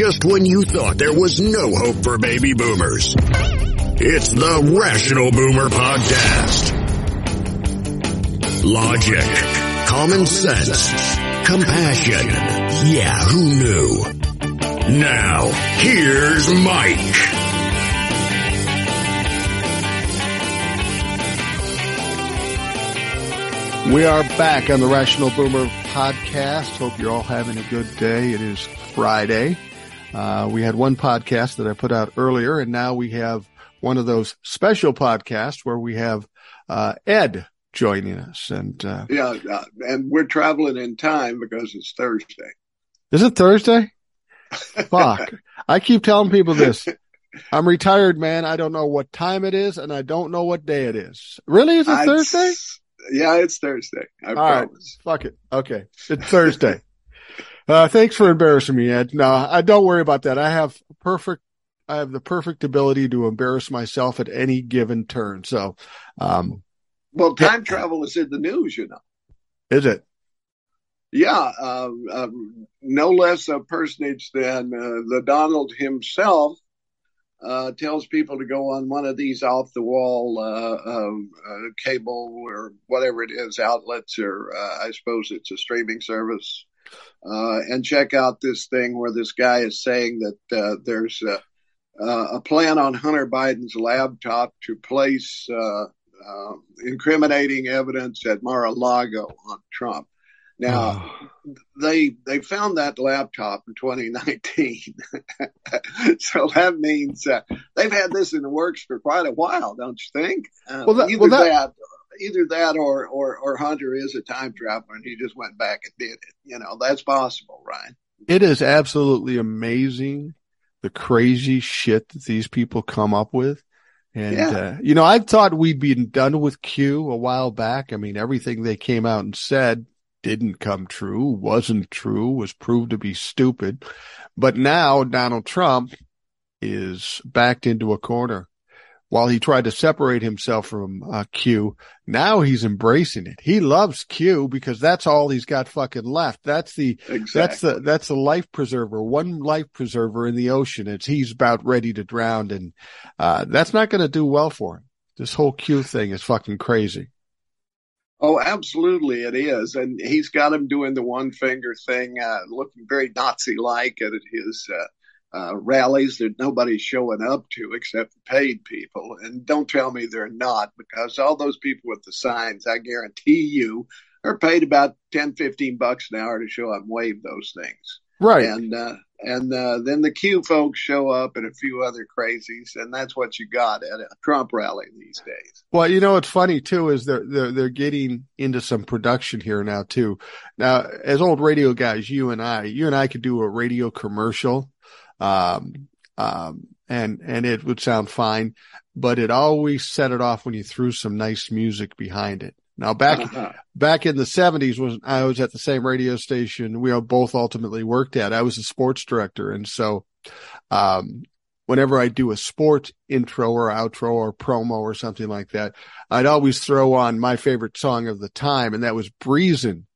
just when you thought there was no hope for baby boomers. It's the Rational Boomer Podcast. Logic, common sense, compassion. Yeah, who knew? Now, here's Mike. We are back on the Rational Boomer podcast. Hope you're all having a good day. It is Friday. Uh, we had one podcast that I put out earlier, and now we have one of those special podcasts where we have uh, Ed joining us. And uh, yeah, uh, and we're traveling in time because it's Thursday. Is it Thursday? Fuck! I keep telling people this. I'm retired, man. I don't know what time it is, and I don't know what day it is. Really, is it I- Thursday? Yeah, it's Thursday. I All right. promise. Fuck it. Okay. It's Thursday. Uh, thanks for embarrassing me, Ed. No, I don't worry about that. I have perfect, I have the perfect ability to embarrass myself at any given turn. So, um, Well, time travel is in the news, you know. is it? Yeah, um, um, no less a personage than uh, the Donald himself uh, tells people to go on one of these off the wall uh, um, uh, cable or whatever it is outlets, or uh, I suppose it's a streaming service, uh, and check out this thing where this guy is saying that uh, there's a, uh, a plan on Hunter Biden's laptop to place uh, uh, incriminating evidence at Mar-a-Lago on Trump. Now, they they found that laptop in 2019, so that means uh, they've had this in the works for quite a while, don't you think? Uh, Well, that- either well, that- that, either that, or, or or Hunter is a time traveler and he just went back and did it. You know, that's possible, right? It is absolutely amazing the crazy shit that these people come up with. And, Yeah. uh, you know, I thought we'd been done with Q a while back. I mean, everything they came out and said didn't come true, wasn't true, was proved to be stupid. But now Donald Trump is backed into a corner. While he tried to separate himself from uh, Q, now he's embracing it. He loves Q because that's all he's got fucking left. That's the Exactly. that's the that's the life preserver, one life preserver in the ocean. It's he's about ready to drown, and uh, that's not going to do well for him. This whole Q thing is fucking crazy. Oh, absolutely, it is, and he's got him doing the one finger thing, uh, looking very Nazi-like at his uh, rallies that nobody's showing up to except the paid people. And don't tell me they're not, because all those people with the signs, I guarantee you, are paid about 10, 15 bucks an hour to show up and wave those things. Right. And uh, and uh, then the Q folks show up and a few other crazies, and that's what you got at a Trump rally these days. Well, you know what's funny too is they're they're they're getting into some production here now too. Now, as old radio guys, you and I, you and I could do a radio commercial, um, um, and and it would sound fine, but it always set it off when you threw some nice music behind it. Now back back in the seventies when I was at the same radio station we both ultimately worked at, I was a sports director. And so, um, whenever I do a sports intro or outro or promo or something like that, I'd always throw on my favorite song of the time. And that was Breezin'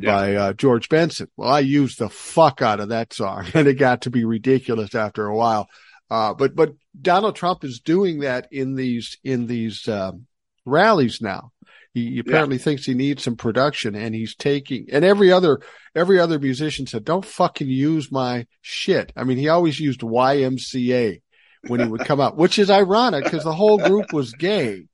by uh, George Benson. Well, I used the fuck out of that song and it got to be ridiculous after a while. Uh, but, but Donald Trump is doing that in these, in these, um, rallies now. He apparently thinks he needs some production and he's taking, and every other, every other musician said, don't fucking use my shit. I mean, he always used YMCA when he would come out, which is ironic because the whole group was gay.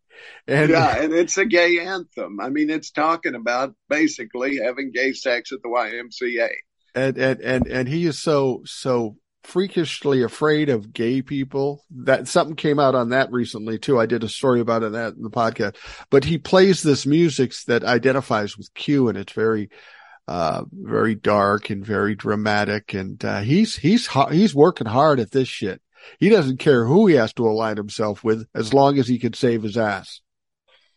And yeah, and it's a gay anthem. I mean, it's talking about basically having gay sex at the YMCA. and and and and he is so so freakishly afraid of gay people that something came out on that recently too i did a story about it that in the podcast but he plays this music that identifies with q and it's very uh very dark and very dramatic and uh he's he's he's working hard at this shit he doesn't care who he has to align himself with as long as he can save his ass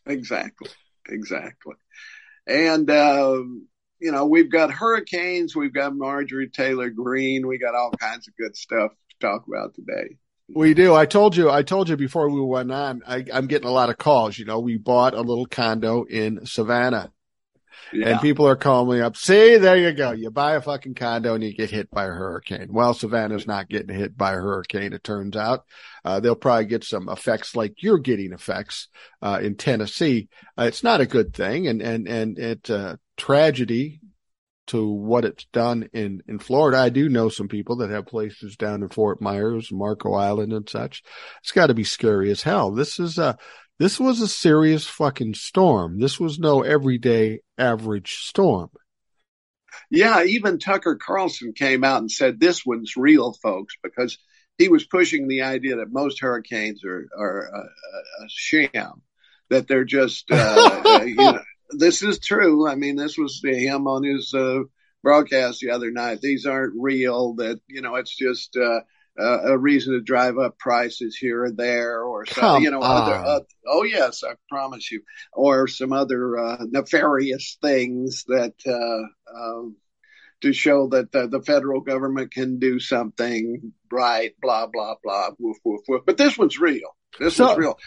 Exactly, exactly. And um, you know, we've got hurricanes, we've got Marjorie Taylor Greene, we got all kinds of good stuff to talk about today. We do. I told you, I told you before we went on, I, I'm getting a lot of calls. You know, we bought a little condo in Savannah And people are calling up. See, there you go. You buy a fucking condo and you get hit by a hurricane. Well, Savannah's not getting hit by a hurricane. It turns out, uh, they'll probably get some effects like you're getting effects, uh, in Tennessee. Uh, it's not a good thing. And, and, and it's a tragedy to what it's done in, in Florida. I do know some people that have places down in Fort Myers, Marco Island and such. It's got to be scary as hell. This is a, this was a serious fucking storm. This was no everyday average storm. Yeah, even Tucker Carlson came out and said this one's real, folks, because he was pushing the idea that most hurricanes are are a, a sham, that they're just. Uh, you know, this is true. I mean, this was him on his uh, broadcast the other night. These aren't real. That you know, it's just. Uh, uh, a reason to drive up prices here or there, or some, you know, other, uh, oh yes, I promise you, or some other uh, nefarious things that uh, um, to show that the, the, federal government can do something right, blah blah blah, woof woof woof. But this one's real. This so, is real.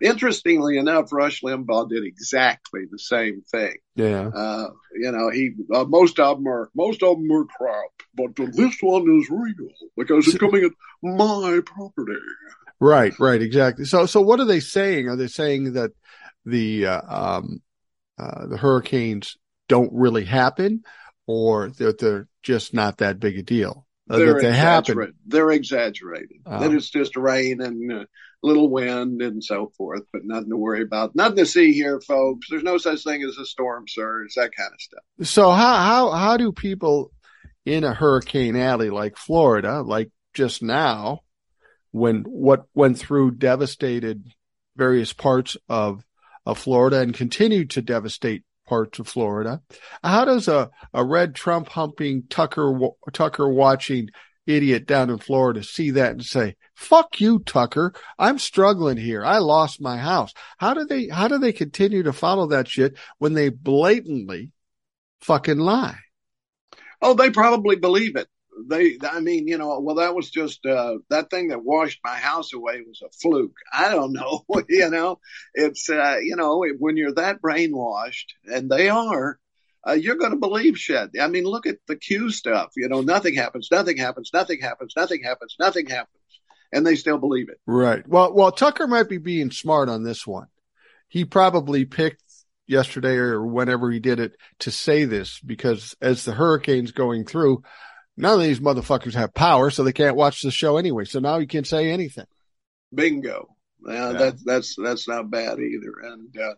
Interestingly enough, Rush Limbaugh did exactly the same thing. Yeah. Uh, you know, he uh, most of them are most of them are crap, but this one is real because it's coming at my property. Right. Right. Exactly. So, so what are they saying? Are they saying that the uh, um, uh, the hurricanes don't really happen, or that they're just not that big a deal? They're, they happen. they're exaggerating. Oh. That it's just rain and uh, little wind and so forth, but nothing to worry about. Nothing to see here, folks. There's no such thing as a storm surge, that kind of stuff. So how how how do people in a hurricane alley like Florida, like just now, when what went through devastated various parts of of Florida and continued to devastate parts of Florida. How does a, a red Trump humping Tucker Tucker watching idiot down in Florida see that and say, fuck you, Tucker. I'm struggling here. I lost my house. How do they, how do they continue to follow that shit when they blatantly fucking lie? Oh, they probably believe it. They, I mean, you know, well, that was just, uh, that thing that washed my house away was a fluke. I don't know. you know, it's, uh, you know, when you're that brainwashed and they are, uh, you're going to believe shit. I mean, look at the Q stuff. You know, nothing happens, nothing happens, nothing happens, nothing happens, nothing happens, and they still believe it. Right. Well, well, Tucker might be being smart on this one. He probably picked yesterday or whenever he did it to say this because as the hurricane's going through, none of these motherfuckers have power, so they can't watch the show anyway. So now he can say anything. Bingo. Uh, yeah. That's that's that's not bad either. And uh,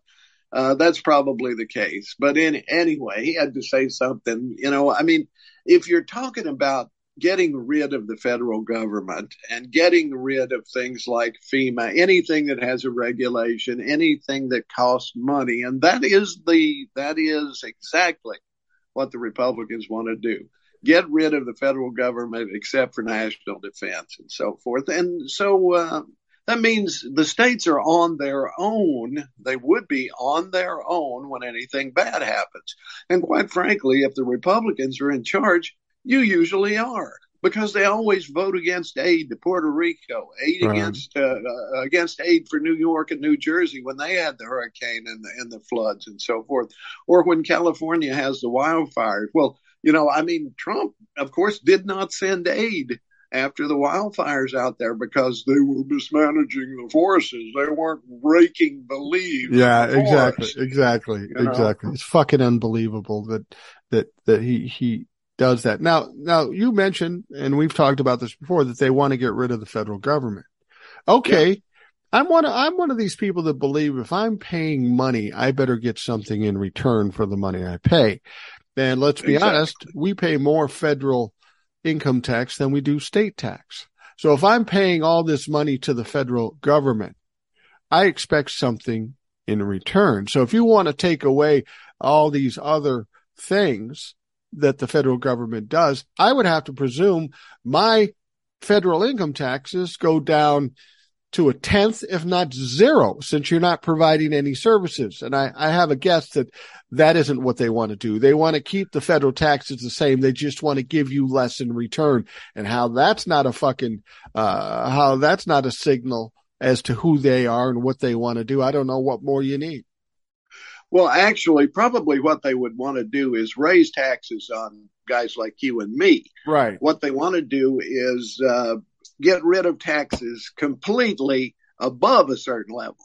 uh, that's probably the case. But in anyway, he had to say something. You know, I mean, if you're talking about getting rid of the federal government and getting rid of things like FEMA, anything that has a regulation, anything that costs money, and that is the that is exactly what the Republicans want to do. Get rid of the federal government except for national defense and so forth. And so uh, that means the states are on their own. They would be on their own when anything bad happens. And quite frankly, if the Republicans are in charge, you usually are because they always vote against aid to Puerto Rico, aid right. against uh, uh, against aid for New York and New Jersey when they had the hurricane and the, and the floods and so forth, or when California has the wildfires. Well, you know, I mean, Trump, of course, did not send aid after the wildfires out there because they were mismanaging the forests. They weren't raking the leaves. Yeah, the exactly, exactly, you know? exactly. It's fucking unbelievable that that that he he does that. Now, now you mentioned, and we've talked about this before, that they want to get rid of the federal government. Okay. Yeah. I'm one of, I'm one of these people that believe if I'm paying money, I better get something in return for the money I pay. And let's be exactly. honest, we pay more federal income tax than we do state tax. So if I'm paying all this money to the federal government, I expect something in return. So if you want to take away all these other things that the federal government does, I would have to presume my federal income taxes go down to a tenth, if not zero, since you're not providing any services. And I, I have a guess that that isn't what they want to do. They want to keep the federal taxes the same. They just want to give you less in return. And how that's not a fucking, uh, how that's not a signal as to who they are and what they want to do. I don't know what more you need. Well, actually, probably what they would want to do is raise taxes on guys like you and me. Right. What they want to do is uh, get rid of taxes completely above a certain level.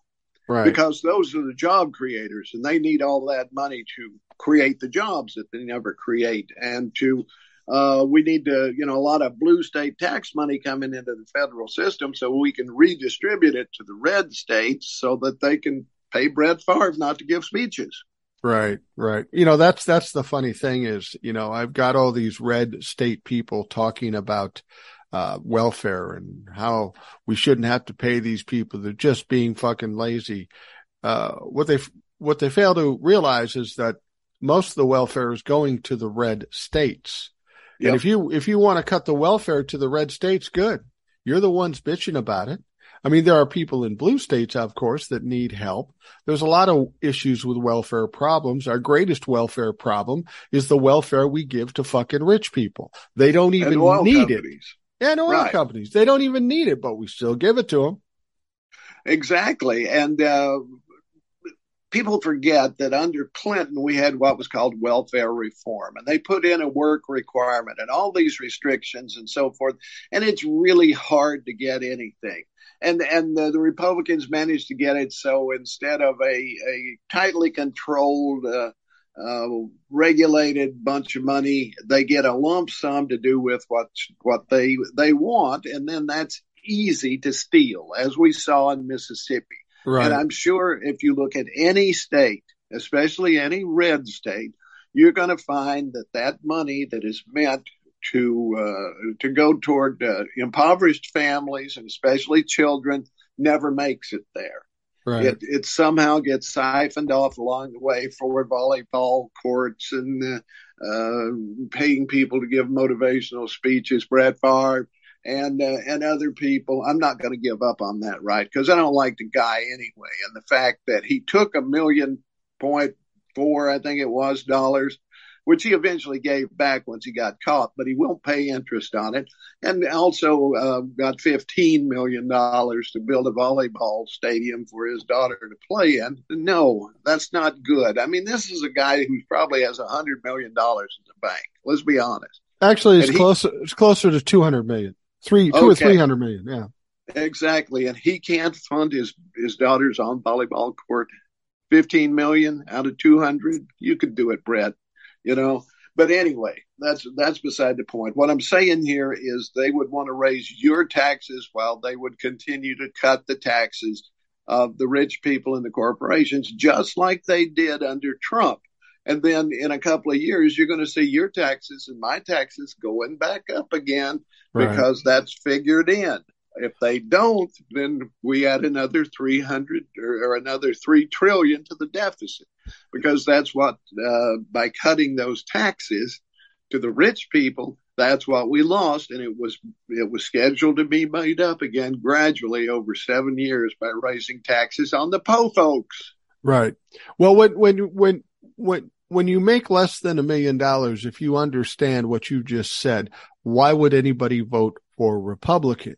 Right. Because those are the job creators and they need all that money to create the jobs that they never create and to uh, we need to, you know, a lot of blue state tax money coming into the federal system so we can redistribute it to the red states so that they can pay Brett Favre not to give speeches. Right, right. You know, that's that's the funny thing is, you know, I've got all these red state people talking about uh, welfare and how we shouldn't have to pay these people. They're just being fucking lazy. Uh, what they what they fail to realize is that most of the welfare is going to the red states. Yep. And if you if you want to cut the welfare to the red states, good. You're the ones bitching about it. I mean, there are people in blue states, of course, that need help. There's a lot of issues with welfare problems. Our greatest welfare problem is the welfare we give to fucking rich people. They don't even need companies. it. And oil right. companies. They don't even need it, but we still give it to them. Exactly. And, uh, people forget that under Clinton, we had what was called welfare reform, and they put in a work requirement and all these restrictions and so forth. And it's really hard to get anything and and the, the, Republicans managed to get it so instead of a a tightly controlled, uh, uh, regulated bunch of money, they get a lump sum to do with what what they they want, and then that's easy to steal, as we saw in Mississippi. Right. And I'm sure if you look at any state, especially any red state, you're going to find that that money that is meant to uh, to go toward uh, impoverished families and especially children never makes it there. Right. It, it somehow gets siphoned off along the way for volleyball courts and uh, uh, paying people to give motivational speeches. Brett Favre and uh, and other people. I'm not going to give up on that, right? Because I don't like the guy anyway. And the fact that he took a million point four, I think it was dollars which he eventually gave back once he got caught, but he won't pay interest on it. And also uh, got $15 million to build a volleyball stadium for his daughter to play in. No, that's not good. I mean, this is a guy who probably has $100 million in the bank. Let's be honest. Actually, it's closer, it's closer to 200 million. Three, two okay. or 300 million. Yeah. Exactly. And he can't fund his, his daughter's on volleyball court. 15 million out of 200. You could do it, Brett you know. But anyway, that's that's beside the point. What I'm saying here is they would want to raise your taxes while they would continue to cut the taxes of the rich people and the corporations, just like they did under Trump. And then in a couple of years, you're going to see your taxes and my taxes going back up again right. because that's figured in. If they don't, then we add another 300 or, or another 3 trillion to the deficit because that's what, uh, by cutting those taxes to the rich people, that's what we lost. And it was, it was scheduled to be made up again gradually over seven years by raising taxes on the po folks. Right. Well, when, when, when, when, when you make less than a million dollars, if you understand what you just said, why would anybody vote for Republican?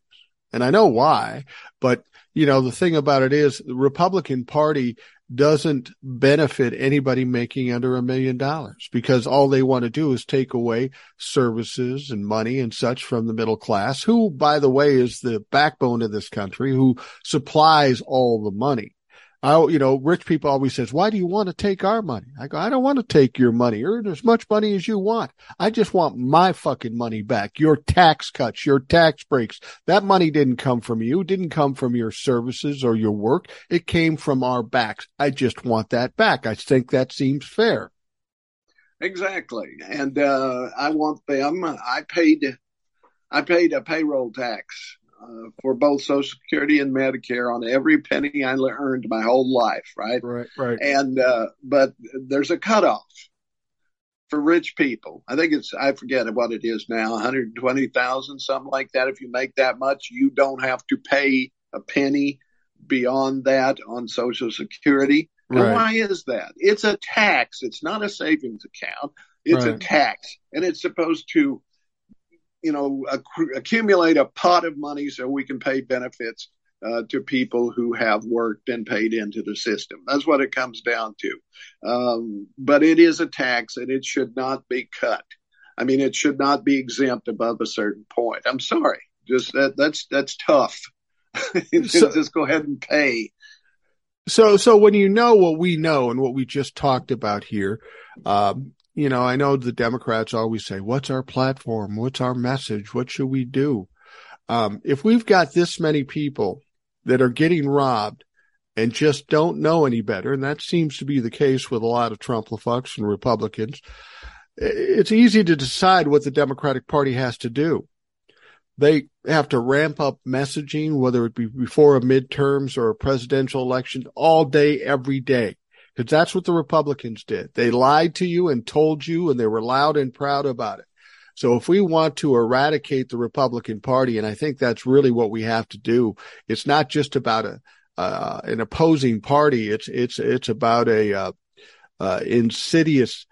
And I know why, but you know, the thing about it is the Republican party doesn't benefit anybody making under a million dollars because all they want to do is take away services and money and such from the middle class, who, by the way, is the backbone of this country, who supplies all the money. I, you know, rich people always says, why do you want to take our money? I go, I don't want to take your money. Earn as much money as you want. I just want my fucking money back. Your tax cuts, your tax breaks. That money didn't come from you. Didn't come from your services or your work. It came from our backs. I just want that back. I think that seems fair. Exactly. And, uh, I want them, I paid, I paid a payroll tax uh, for both Social Security and Medicare on every penny I earned my whole life, right? Right, right. And uh, but there's a cutoff for rich people. I think it's I forget what it is now, 120,000, something like that. If you make that much, you don't have to pay a penny beyond that on Social Security. And right. why is that? It's a tax. It's not a savings account. It's right. a tax, and it's supposed to you know, acc- accumulate a pot of money so we can pay benefits uh, to people who have worked and paid into the system. That's what it comes down to. Um, but it is a tax and it should not be cut. I mean, it should not be exempt above a certain point. I'm sorry. Just that, that's, that's tough. so, just go ahead and pay. So, so when you know what we know and what we just talked about here, um, you know, I know the Democrats always say, what's our platform? What's our message? What should we do? Um, if we've got this many people that are getting robbed and just don't know any better, and that seems to be the case with a lot of Trump fucks and Republicans, it's easy to decide what the Democratic Party has to do. They have to ramp up messaging, whether it be before a midterms or a presidential election, all day, every day. Because that's what the Republicans did. They lied to you and told you, and they were loud and proud about it. So if we want to eradicate the Republican Party, and I think that's really what we have to do, it's not just about a uh, an opposing party. It's it's it's about a uh, uh, insidious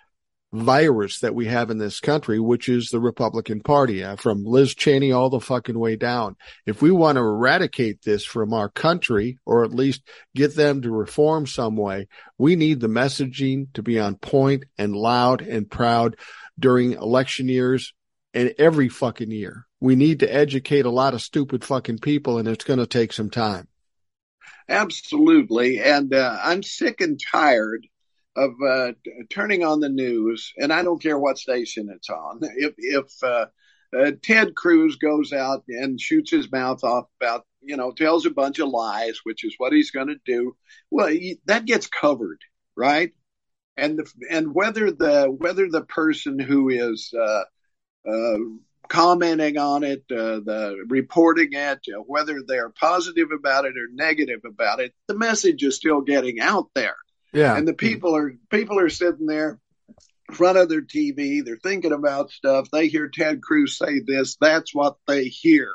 virus that we have in this country, which is the Republican Party, uh, from Liz Cheney all the fucking way down. If we want to eradicate this from our country, or at least get them to reform some way, we need the messaging to be on point and loud and proud during election years and every fucking year. We need to educate a lot of stupid fucking people, and it's going to take some time. Absolutely. And uh, I'm sick and tired of uh, turning on the news, and I don't care what station it's on. If, if uh, uh Ted Cruz goes out and shoots his mouth off about, you know, tells a bunch of lies, which is what he's going to do, well, he, that gets covered, right? And the, and whether the whether the person who is uh, uh, commenting on it, uh, the reporting it, uh, whether they're positive about it or negative about it, the message is still getting out there. Yeah. And the mm-hmm. people are people are sitting there in front of their TV, they're thinking about stuff. They hear Ted Cruz say this, that's what they hear.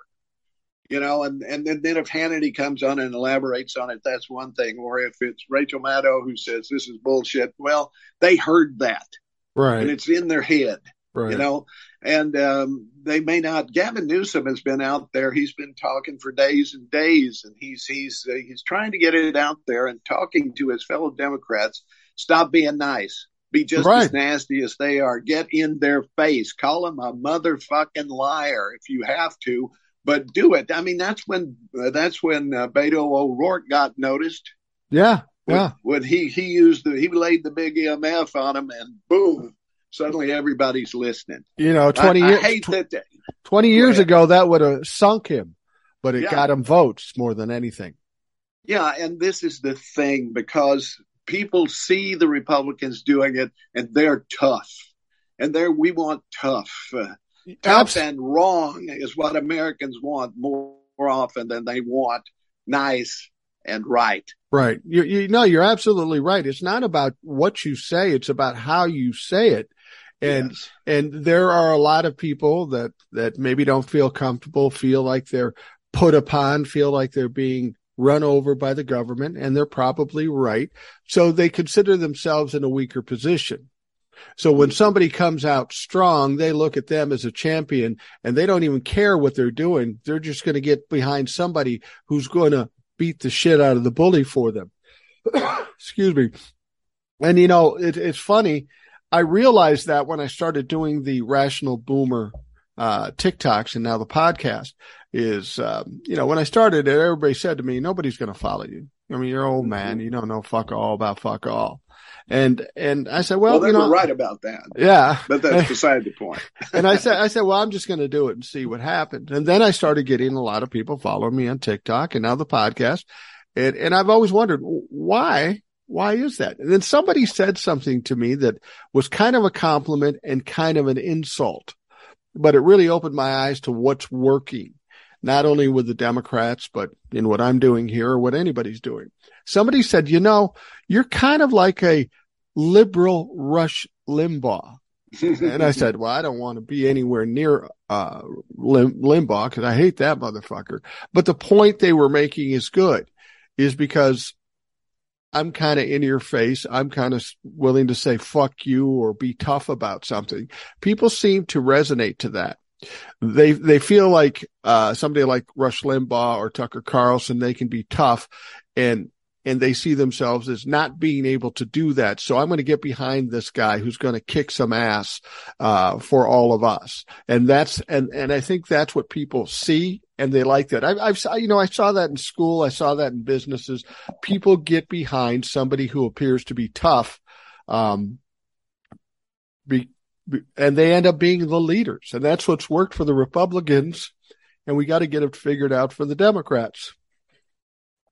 You know, and, and then, then if Hannity comes on and elaborates on it, that's one thing. Or if it's Rachel Maddow who says this is bullshit, well, they heard that. Right. And it's in their head. Right. You know, and um, they may not. Gavin Newsom has been out there. He's been talking for days and days, and he's he's uh, he's trying to get it out there and talking to his fellow Democrats. Stop being nice. Be just right. as nasty as they are. Get in their face. Call them a motherfucking liar if you have to, but do it. I mean, that's when uh, that's when uh, Beto O'Rourke got noticed. Yeah, yeah. When, when he he used the he laid the big MF on him, and boom, suddenly everybody's listening. You know, 20 I, years, I hate that, 20 years ago, that would have sunk him, but it yeah. got him votes more than anything. Yeah. And this is the thing because people see the Republicans doing it and they're tough and they're, we want tough. Uh, tough and wrong is what Americans want more, more often than they want nice and right. Right. You, you know, you're absolutely right. It's not about what you say. It's about how you say it. And, yes. and there are a lot of people that, that maybe don't feel comfortable, feel like they're put upon, feel like they're being run over by the government and they're probably right. So they consider themselves in a weaker position. So when mm-hmm. somebody comes out strong, they look at them as a champion and they don't even care what they're doing. They're just going to get behind somebody who's going to beat the shit out of the bully for them. Excuse me. And you know, it, it's funny I realized that when I started doing the Rational Boomer uh, TikToks and now the podcast is, um, you know, when I started it, everybody said to me, nobody's going to follow you. I mean, you're old man. You don't know fuck all about fuck all. And, and I said, well, well you know, right about that. Yeah. But that's beside the point. and I said, I said, well, I'm just going to do it and see what happens. And then I started getting a lot of people following me on TikTok and now the podcast. And, and I've always wondered why why is that? And then somebody said something to me that was kind of a compliment and kind of an insult, but it really opened my eyes to what's working, not only with the Democrats, but in what I'm doing here or what anybody's doing. Somebody said, you know, you're kind of like a liberal Rush Limbaugh. and I said, well, I don't want to be anywhere near, uh, Lim- Limbaugh because I hate that motherfucker. But the point they were making is good is because I'm kind of in your face. I'm kind of willing to say fuck you or be tough about something. People seem to resonate to that. they they feel like uh, somebody like Rush Limbaugh or Tucker Carlson they can be tough, and and they see themselves as not being able to do that. So I'm going to get behind this guy who's going to kick some ass uh, for all of us, and that's and and I think that's what people see and they like that. I, I've you know I saw that in school, I saw that in businesses. People get behind somebody who appears to be tough. Um, be, and they end up being the leaders. And that's what's worked for the Republicans. And we got to get it figured out for the Democrats.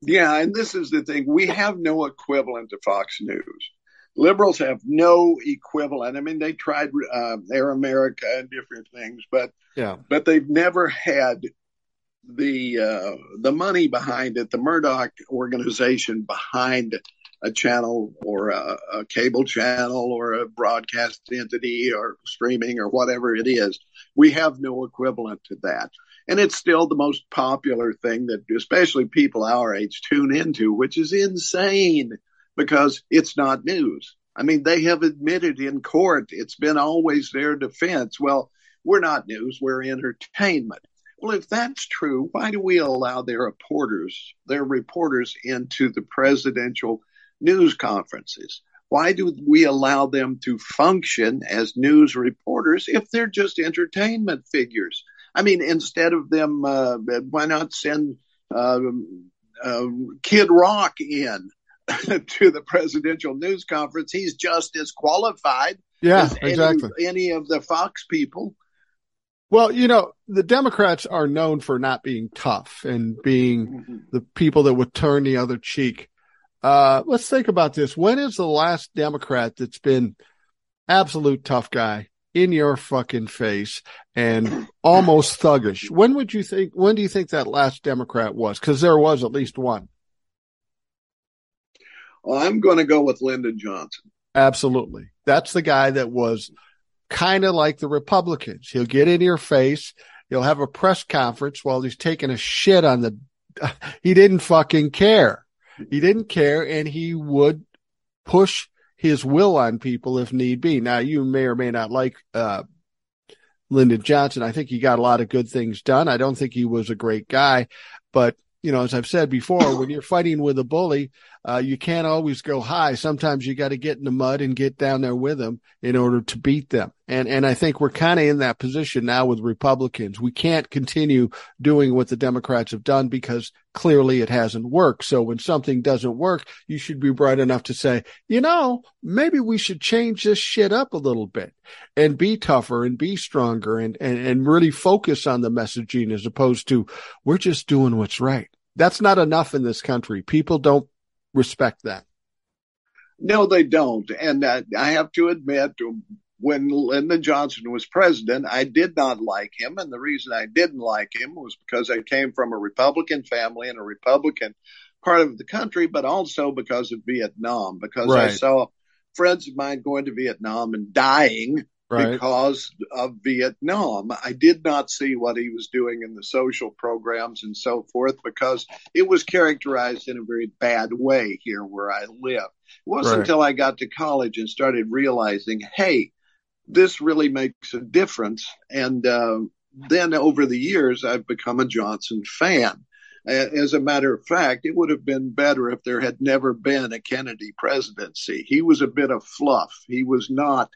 Yeah. And this is the thing. We have no equivalent to Fox News. Liberals have no equivalent. I mean, they tried uh, Air America and different things, but yeah, but they've never had the uh, the money behind it, the Murdoch organization behind a channel or a, a, cable channel or a broadcast entity or streaming or whatever it is. We have no equivalent to that. And it's still the most popular thing that especially people our age tune into, which is insane because it's not news. I mean, they have admitted in court it's been always their defense. Well, we're not news, we're entertainment. Well, if that's true, why do we allow their reporters, their reporters into the presidential news conferences? Why do we allow them to function as news reporters if they're just entertainment figures? I mean, instead of them, uh, why not send uh, uh, Kid Rock in to the presidential news conference? He's just as qualified yeah, as exactly. any, any of the Fox people. Well, you know, the Democrats are known for not being tough and being mm-hmm. the people that would turn the other cheek. Uh, let's think about this. When is the last Democrat that's been absolute tough guy in your fucking face and almost thuggish? When would you think, when do you think that last Democrat was? Cause there was at least one. Well, I'm going to go with Lyndon Johnson. Absolutely. That's the guy that was kind of like the Republicans. He'll get in your face. He'll have a press conference while he's taking a shit on the, he didn't fucking care. He didn't care and he would push his will on people if need be. Now you may or may not like, uh, Lyndon Johnson. I think he got a lot of good things done. I don't think he was a great guy, but you know, as I've said before, when you're fighting with a bully, uh, you can't always go high. Sometimes you got to get in the mud and get down there with them in order to beat them. And, and I think we're kind of in that position now with Republicans. We can't continue doing what the Democrats have done because clearly it hasn't worked. So when something doesn't work, you should be bright enough to say, you know, maybe we should change this shit up a little bit and be tougher and be stronger and, and, and really focus on the messaging as opposed to we're just doing what's right. That's not enough in this country. People don't respect that. No, they don't. And uh, I have to admit, when Lyndon Johnson was president, I did not like him. And the reason I didn't like him was because I came from a Republican family and a Republican part of the country, but also because of Vietnam, because right. I saw friends of mine going to Vietnam and dying right. because of Vietnam. I did not see what he was doing in the social programs and so forth because it was characterized in a very bad way here where I live. It wasn't right. until I got to college and started realizing, hey, this really makes a difference. And uh, then over the years, I've become a Johnson fan. As a matter of fact, it would have been better if there had never been a Kennedy presidency. He was a bit of fluff. He was not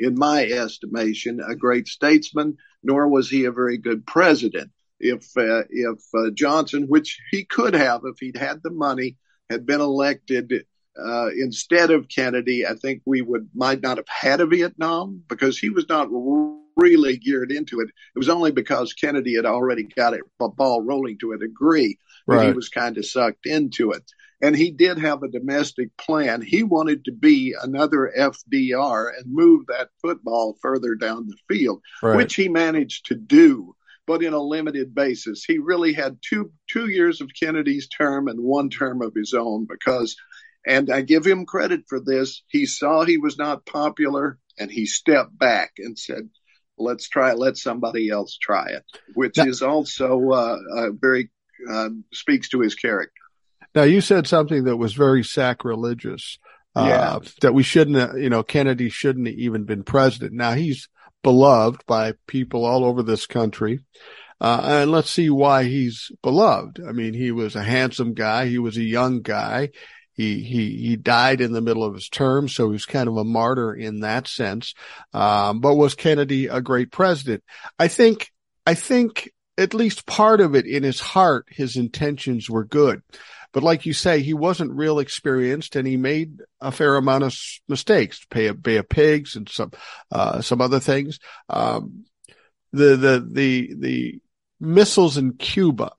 in my estimation, a great statesman, nor was he a very good president. If uh, if uh, Johnson, which he could have if he'd had the money, had been elected uh, instead of Kennedy, I think we would might not have had a Vietnam because he was not really geared into it. It was only because Kennedy had already got it a ball rolling to a degree that right. he was kind of sucked into it. And he did have a domestic plan. He wanted to be another FDR and move that football further down the field, right. which he managed to do, but in a limited basis. He really had two two years of Kennedy's term and one term of his own because and I give him credit for this. He saw he was not popular and he stepped back and said, let's try it. Let somebody else try it, which is also uh, uh, very uh, speaks to his character. Now you said something that was very sacrilegious. Uh, yeah. that we shouldn't, you know, Kennedy shouldn't have even been president. Now he's beloved by people all over this country. Uh, and let's see why he's beloved. I mean, he was a handsome guy. He was a young guy. He, he, he died in the middle of his term. So he was kind of a martyr in that sense. Um, but was Kennedy a great president? I think, I think at least part of it in his heart, his intentions were good. But like you say, he wasn't real experienced and he made a fair amount of mistakes, Bay of, Bay of Pigs and some, uh, some other things. Um, the, the, the, the missiles in Cuba.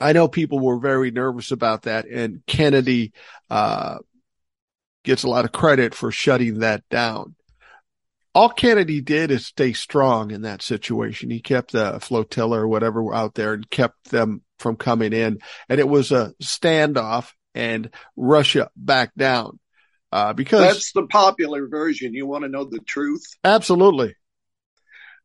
I know people were very nervous about that and Kennedy, uh, gets a lot of credit for shutting that down all Kennedy did is stay strong in that situation. He kept the flotilla or whatever out there and kept them from coming in. And it was a standoff and Russia backed down. Uh, because that's the popular version. You want to know the truth? Absolutely.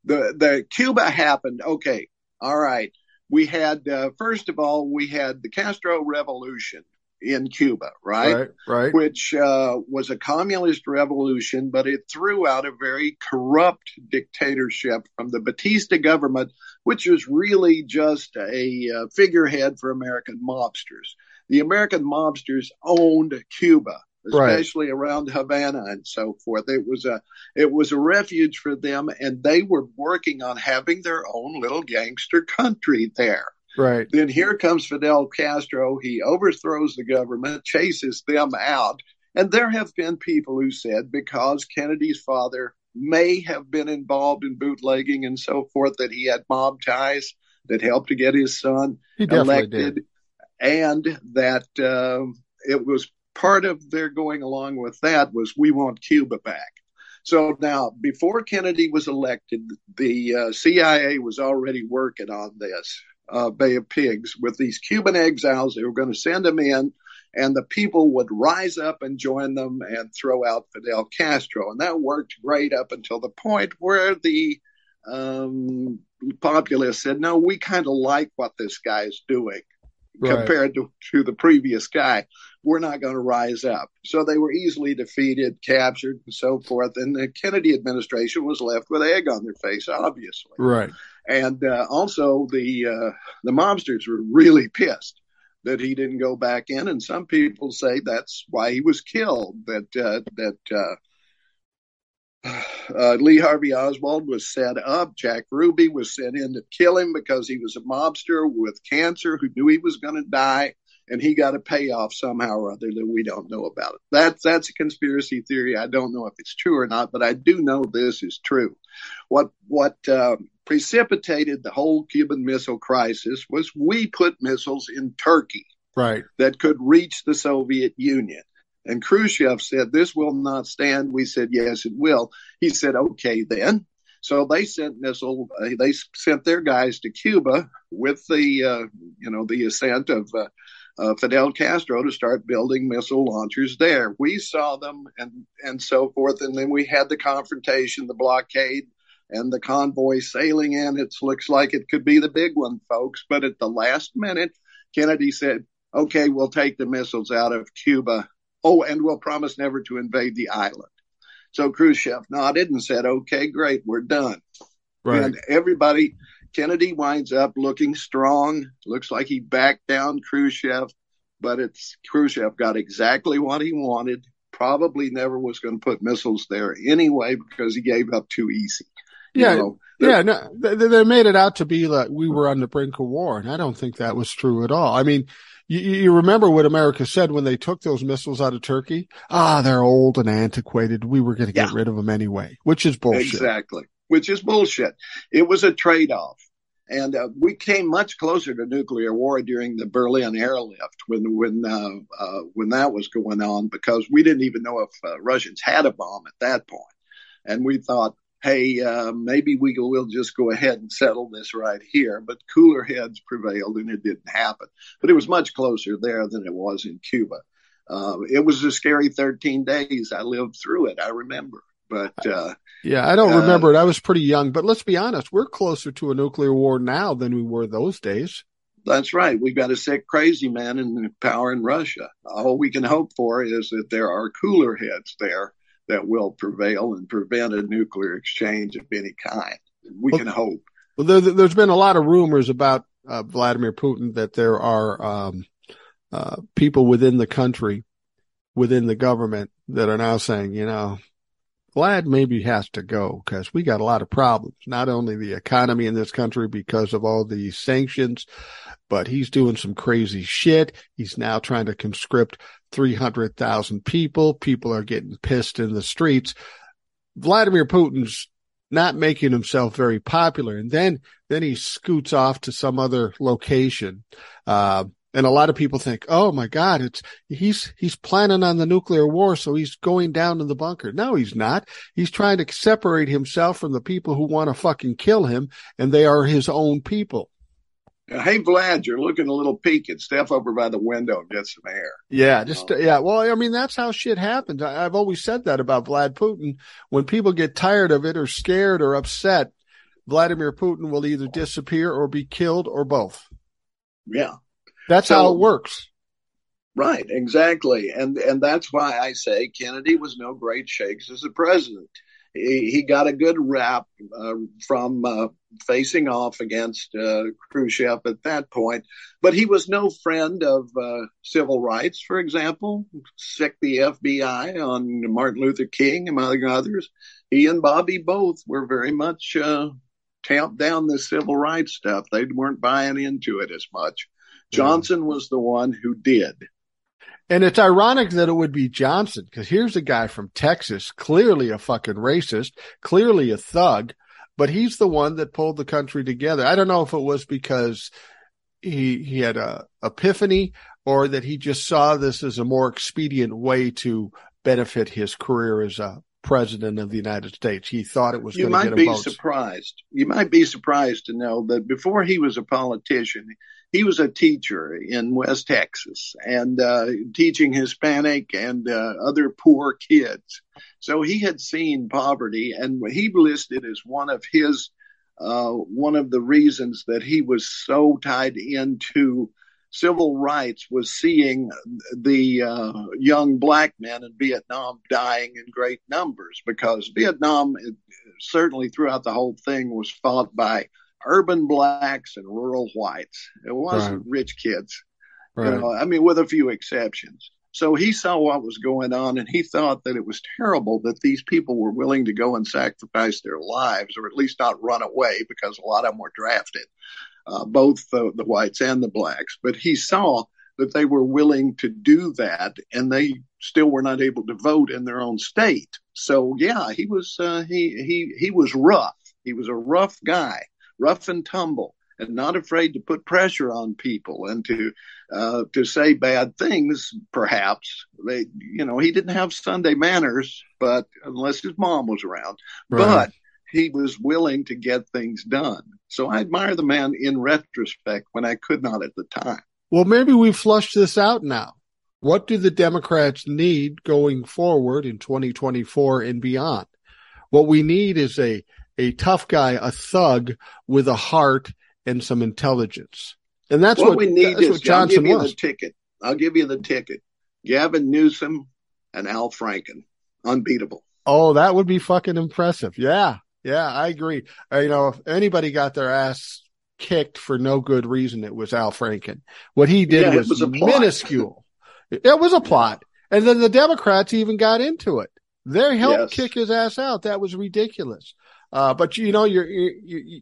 The, the Cuba happened. Okay. All right. We had, uh, first of all, we had the Castro revolution in Cuba, right? Right, right. Which uh, was a communist revolution, but it threw out a very corrupt dictatorship from the Batista government, which was really just a uh, figurehead for American mobsters. The American mobsters owned Cuba, especially right. around Havana and so forth. It was a it was a refuge for them, and they were working on having their own little gangster country there. Right. Then here comes Fidel Castro. He overthrows the government, chases them out. And there have been people who said because Kennedy's father may have been involved in bootlegging and so forth, that he had mob ties that helped to get his son elected, did. and that uh, it was part of their going along with that was we want Cuba back. So now, before Kennedy was elected, the uh, CIA was already working on this uh, Bay of Pigs with these Cuban exiles. They were going to send them in, and the people would rise up and join them and throw out Fidel Castro. And that worked great up until the point where the um, populace said, no, we kind of like what this guy's doing. Right. Compared to, to the previous guy, we're not going to rise up. So they were easily defeated, captured, and so forth. And the Kennedy administration was left with egg on their face, obviously. Right. And uh, also the uh, the mobsters were really pissed that he didn't go back in, and some people say that's why he was killed. That uh, that uh, uh, Lee Harvey Oswald was set up. Jack Ruby was sent in to kill him because he was a mobster with cancer who knew he was going to die and he got a payoff somehow or other that we don't know about it. That's that's a conspiracy theory. I don't know if it's true or not, but I do know this is true. What what uh, precipitated the whole Cuban Missile Crisis was we put missiles in Turkey, right, that could reach the Soviet Union. And Khrushchev said, "This will not stand." We said, "Yes, it will." He said, "Okay, then." So they sent missile. Uh, they sent their guys to Cuba with the, uh, you know, the assent of uh, uh, Fidel Castro to start building missile launchers there. We saw them and and so forth, and then we had the confrontation, the blockade, and the convoy sailing in. It looks like it could be the big one, folks. But at the last minute, Kennedy said, "Okay, we'll take the missiles out of Cuba. Oh, and we'll promise never to invade the island." So Khrushchev nodded and said, "Okay, great, we're done." Right. And everybody Kennedy winds up looking strong. Looks like he backed down Khrushchev, but it's Khrushchev got exactly what he wanted. Probably never was going to put missiles there anyway because he gave up too easy. Yeah, know, yeah, no, they, they, made it out to be like we were on the brink of war, and I don't think that was true at all. I mean, you, you remember what America said when they took those missiles out of Turkey? Ah, they're old and antiquated. We were going to get yeah. rid of them anyway, which is bullshit. Exactly which is bullshit. It was a trade off. And uh, we came much closer to nuclear war during the Berlin airlift when when uh, uh, when that was going on because we didn't even know if uh, Russians had a bomb at that point. point, and we thought, hey, uh, maybe we will just go ahead and settle this right here. But cooler heads prevailed, and it didn't happen. But it was much closer there than it was in Cuba. Uh, it was a scary 13 days. I lived through it. I remember. But uh, yeah, I don't uh, remember it. I was pretty young, but let's be honest, we're closer to a nuclear war now than we were those days. That's right. We've got a sick, crazy man in power in Russia. All we can hope for is that there are cooler heads there that will prevail and prevent a nuclear exchange of any kind. We well, can hope. Well, there, has been a lot of rumors about uh, Vladimir Putin that there are um, uh, people within the country, within the government, that are now saying, you know, Vlad maybe has to go because we got a lot of problems. Not only the economy in this country because of all the sanctions, but he's doing some crazy shit. He's now trying to conscript 300,000 people. People are getting pissed in the streets. Vladimir Putin's not making himself very popular. And then, then he scoots off to some other location. Uh, and a lot of people think, oh my God, it's, he's, he's planning on the nuclear war. So he's going down in the bunker. No, he's not. He's trying to separate himself from the people who want to fucking kill him. And they are his own people. Hey, Vlad, you're looking a little peaked. Step over by the window and get some air. Yeah, just, yeah. Well, I mean, that's how shit happens. I, have always said that about Vlad Putin. When people get tired of it or scared or upset, Vladimir Putin will either disappear or be killed or both. Yeah. That's so, how it works. Right, exactly. And and that's why I say Kennedy was no great shakes as a president. He, he got a good rap uh, from uh, facing off against uh, Khrushchev at that point, but he was no friend of uh, civil rights, for example. Sick the FBI on Martin Luther King, among others. He and Bobby both were very much uh, tamped down the civil rights stuff. They weren't buying into it as much. Johnson was the one who did. And it's ironic that it would be Johnson because here's a guy from Texas, clearly a fucking racist, clearly a thug, but he's the one that pulled the country together. I don't know if it was because he he had a epiphany or that he just saw this as a more expedient way to benefit his career as a president of the United States. He thought it was you might be surprised. You might be surprised to know that before he was a politician, he was a teacher in West Texas and uh, teaching Hispanic and uh, other poor kids. So he had seen poverty, and he listed as one of his uh, one of the reasons that he was so tied into civil rights was seeing the uh, young black men in Vietnam dying in great numbers because Vietnam certainly throughout the whole thing was fought by urban blacks and rural whites. It wasn't right. rich kids. Right. You know, I mean, with a few exceptions. So he saw what was going on and he thought that it was terrible that these people were willing to go and sacrifice their lives or at least not run away because a lot of them were drafted, uh, both the, the whites and the blacks. But he saw that they were willing to do that and they still were not able to vote in their own state. So yeah, he was, uh, he, he, he was rough. He was a rough guy rough and tumble and not afraid to put pressure on people and to uh, to say bad things. Perhaps they, you know, he didn't have Sunday manners, but unless his mom was around, right. but he was willing to get things done. So I admire the man in retrospect when I could not at the time. Well, maybe we flushed this out now. What do the Democrats need going forward in 2024 and beyond? What we need is a a tough guy, a thug with a heart and some intelligence. And that's what, what we need is, Johnson I'll give you was. the ticket. I'll give you the ticket. Gavin Newsom and Al Franken. Unbeatable. Oh, that would be fucking impressive. Yeah. Yeah, I agree. Uh, you know, if anybody got their ass kicked for no good reason, it was Al Franken. What he did yeah, was, was minuscule. it was a plot. And then the Democrats even got into it. They helped yes. kick his ass out. That was ridiculous. Uh, but you know, you're, you're, you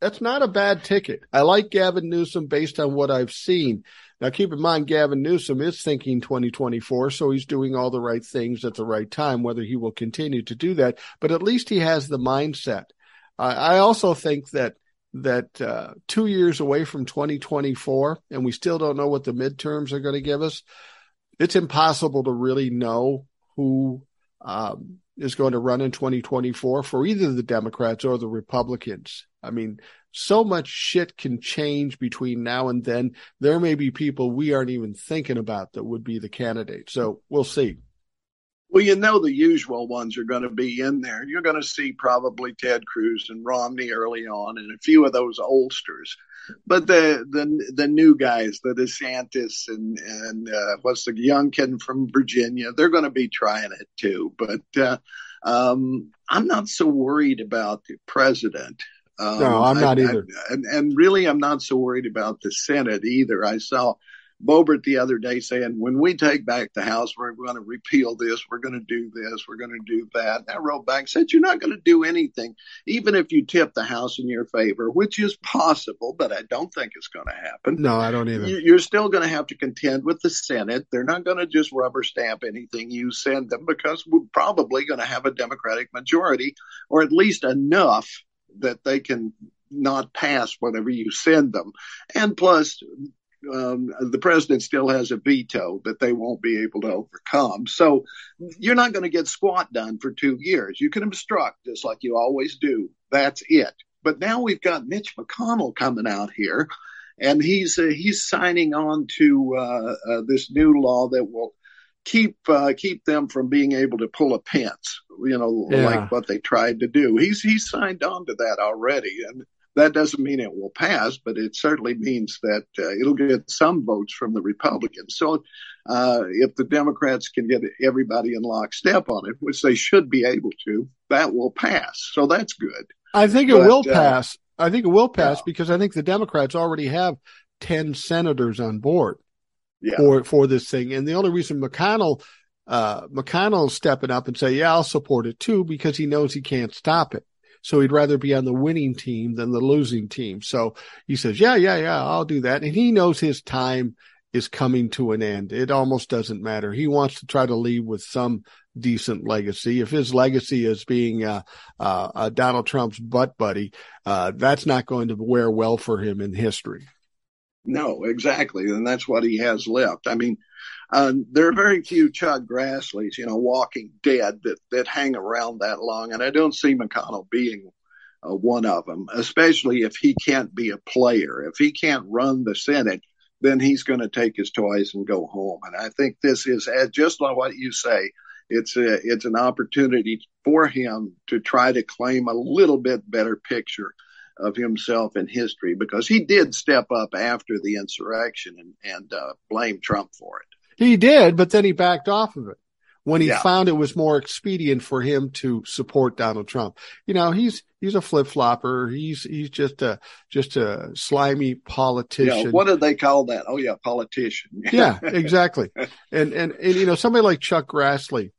that's not a bad ticket. I like Gavin Newsom based on what I've seen. Now, keep in mind, Gavin Newsom is thinking 2024, so he's doing all the right things at the right time, whether he will continue to do that, but at least he has the mindset. I also think that that uh, two years away from 2024, and we still don't know what the midterms are going to give us. It's impossible to really know who um, is going to run in 2024 for either the Democrats or the Republicans. I mean, so much shit can change between now and then. There may be people we aren't even thinking about that would be the candidate. So we'll see. Well, you know the usual ones are going to be in there. You're going to see probably Ted Cruz and Romney early on, and a few of those oldsters. But the the the new guys, the DeSantis and and uh, what's the young kid from Virginia, they're going to be trying it too. But uh, um, I'm not so worried about the president. Um, no, I'm not I, either. I, and, and really, I'm not so worried about the Senate either. I saw Boebert the other day saying, when we take back the House, we're going to repeal this, we're going to do this, we're going to do that. And I wrote back, said, you're not going to do anything, even if you tip the House in your favor, which is possible, but I don't think it's going to happen. No, I don't either. You're still going to have to contend with the Senate. They're not going to just rubber stamp anything you send them because we're probably going to have a Democratic majority, or at least enough that they can not pass whatever you send them. And plus, um, the president still has a veto that they won't be able to overcome. So you're not going to get squat done for two years. You can obstruct just like you always do. That's it. But now we've got Mitch McConnell coming out here, and he's uh, he's signing on to uh, uh, this new law that will keep uh, keep them from being able to pull a Pence, you know, yeah. like what they tried to do. He's he's signed on to that already, and that doesn't mean it will pass, but it certainly means that uh, it'll get some votes from the Republicans. So uh, if the Democrats can get everybody in lockstep on it, which they should be able to, that will pass. So that's good. I think it but, will uh, pass. I think it will pass yeah. because I think the Democrats already have 10 senators on board yeah. for, for this thing. And the only reason McConnell, uh, McConnell's stepping up and say, yeah, I'll support it too, because he knows he can't stop it. So he'd rather be on the winning team than the losing team. So he says, yeah, yeah, yeah, I'll do that. And he knows his time is coming to an end. It almost doesn't matter. He wants to try to leave with some decent legacy. If his legacy is being uh, uh, uh, Donald Trump's butt buddy, uh, that's not going to wear well for him in history. No, exactly, and that's what he has left. I mean, uh, there are very few Chuck Grassley's, you know, walking dead that, that hang around that long. And I don't see McConnell being uh, one of them, especially if he can't be a player. If he can't run the Senate, then he's going to take his toys and go home. And I think this is uh, just like what you say. It's a, it's an opportunity for him to try to claim a little bit better picture of himself in history because he did step up after the insurrection and, and uh, blame Trump for it. He did, but then he backed off of it when he yeah. found it was more expedient for him to support Donald Trump. You know, he's he's a flip flopper. He's he's just a just a slimy politician. Yeah, what did they call that? Oh yeah, politician. yeah, exactly. And, and and you know, somebody like Chuck Grassley.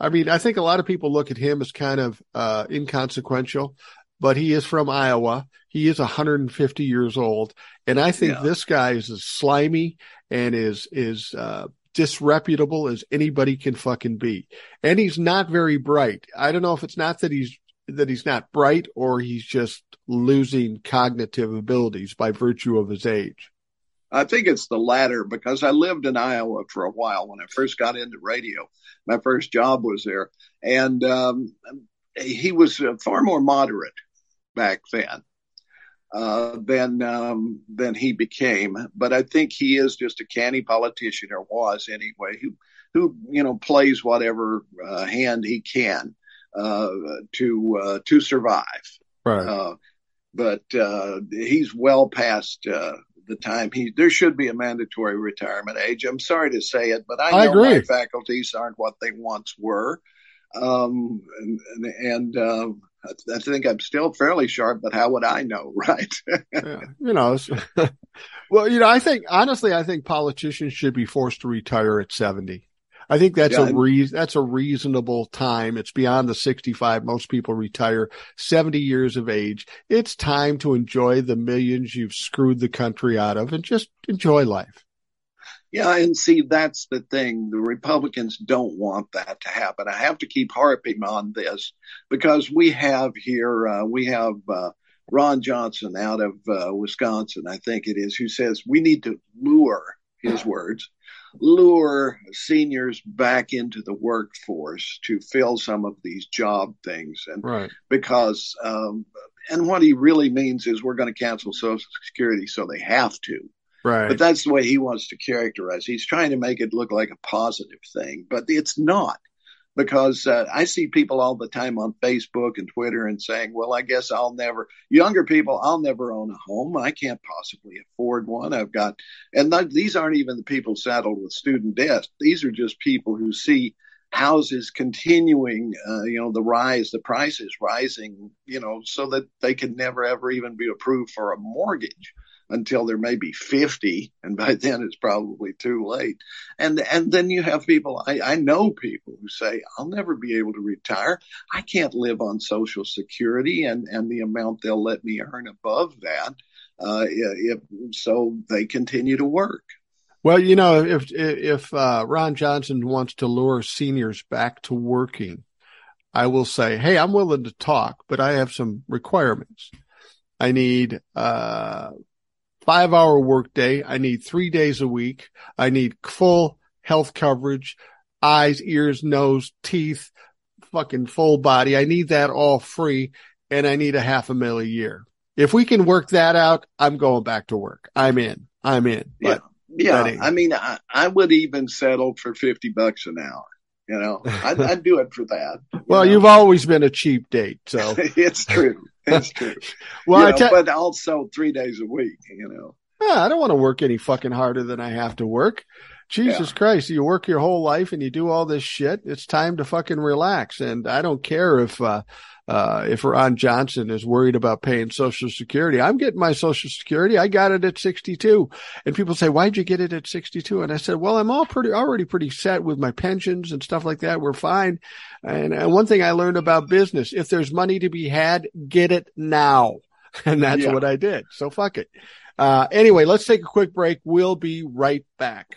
I mean, I think a lot of people look at him as kind of uh, inconsequential, but he is from Iowa. He is 150 years old, and I think yeah. this guy is as slimy and is is uh, disreputable as anybody can fucking be. And he's not very bright. I don't know if it's not that he's that he's not bright or he's just losing cognitive abilities by virtue of his age. I think it's the latter because I lived in Iowa for a while when I first got into radio. My first job was there, and um, he was uh, far more moderate back then uh, than um, than he became. But I think he is just a canny politician, or was anyway, who who you know plays whatever uh, hand he can uh, to uh, to survive. Right. Uh, but uh, he's well past the time he there should be a mandatory retirement age. I'm sorry to say it, but I know I agree. my faculties aren't what they once were. Um, and, and, and uh, I think I'm still fairly sharp, but how would I know, right? yeah, you know, well, you know, I think honestly, I think politicians should be forced to retire at 70. I think that's yeah, a re- that's a reasonable time. It's beyond the 65. Most people retire 70 years of age. It's time to enjoy the millions you've screwed the country out of and just enjoy life. Yeah, and see, that's the thing. The Republicans don't want that to happen. I have to keep harping on this because we have here, uh, we have uh, Ron Johnson out of uh, Wisconsin, I think it is, who says we need to lure, his words, lure seniors back into the workforce to fill some of these job things. And right. because, um, and what he really means is we're going to cancel Social Security so they have to. Right. But that's the way he wants to characterize. He's trying to make it look like a positive thing, but it's not. because uh, I see people all the time on Facebook and Twitter and saying, well, I guess I'll never, younger people, I'll never own a home. I can't possibly afford one. I've got, and th- these aren't even the people saddled with student debt. These are just people who see houses continuing, uh, you know, the rise, the prices rising, you know, so that they can never ever even be approved for a mortgage until they're maybe 50 and by then it's probably too late. And and then you have people I, I know people who say i'll never be able to retire. I can't live on social security and and the amount they'll let me earn above that uh, if, so they continue to work. Well you know if if uh, ron johnson wants to lure seniors back to working i will say hey i'm willing to talk but i have some requirements. I need uh, five hour workday. I need three days a week. I need full health coverage, eyes, ears, nose, teeth, fucking full body. I need that all free and I need a half a mil a year. If we can work that out, I'm going back to work. I'm in. I'm in. yeah. Yeah. I mean, I, I would even settle for 50 bucks an hour. You know, I'd, I'd do it for that. Well, know? you've always been a cheap date, so it's true. It's true. well, I know, but also three days a week. You know. Yeah, I don't want to work any fucking harder than I have to work. Jesus yeah. Christ, you work your whole life and you do all this shit. It's time to fucking relax. And I don't care if, uh, uh, if Ron Johnson is worried about paying social security. I'm getting my social security. I got it at 62 and people say, why'd you get it at 62? And I said, well, I'm all pretty, already pretty set with my pensions and stuff like that. We're fine. And, and one thing I learned about business, if there's money to be had, get it now. And that's yeah. what I did. So fuck it. Uh, anyway, let's take a quick break. We'll be right back.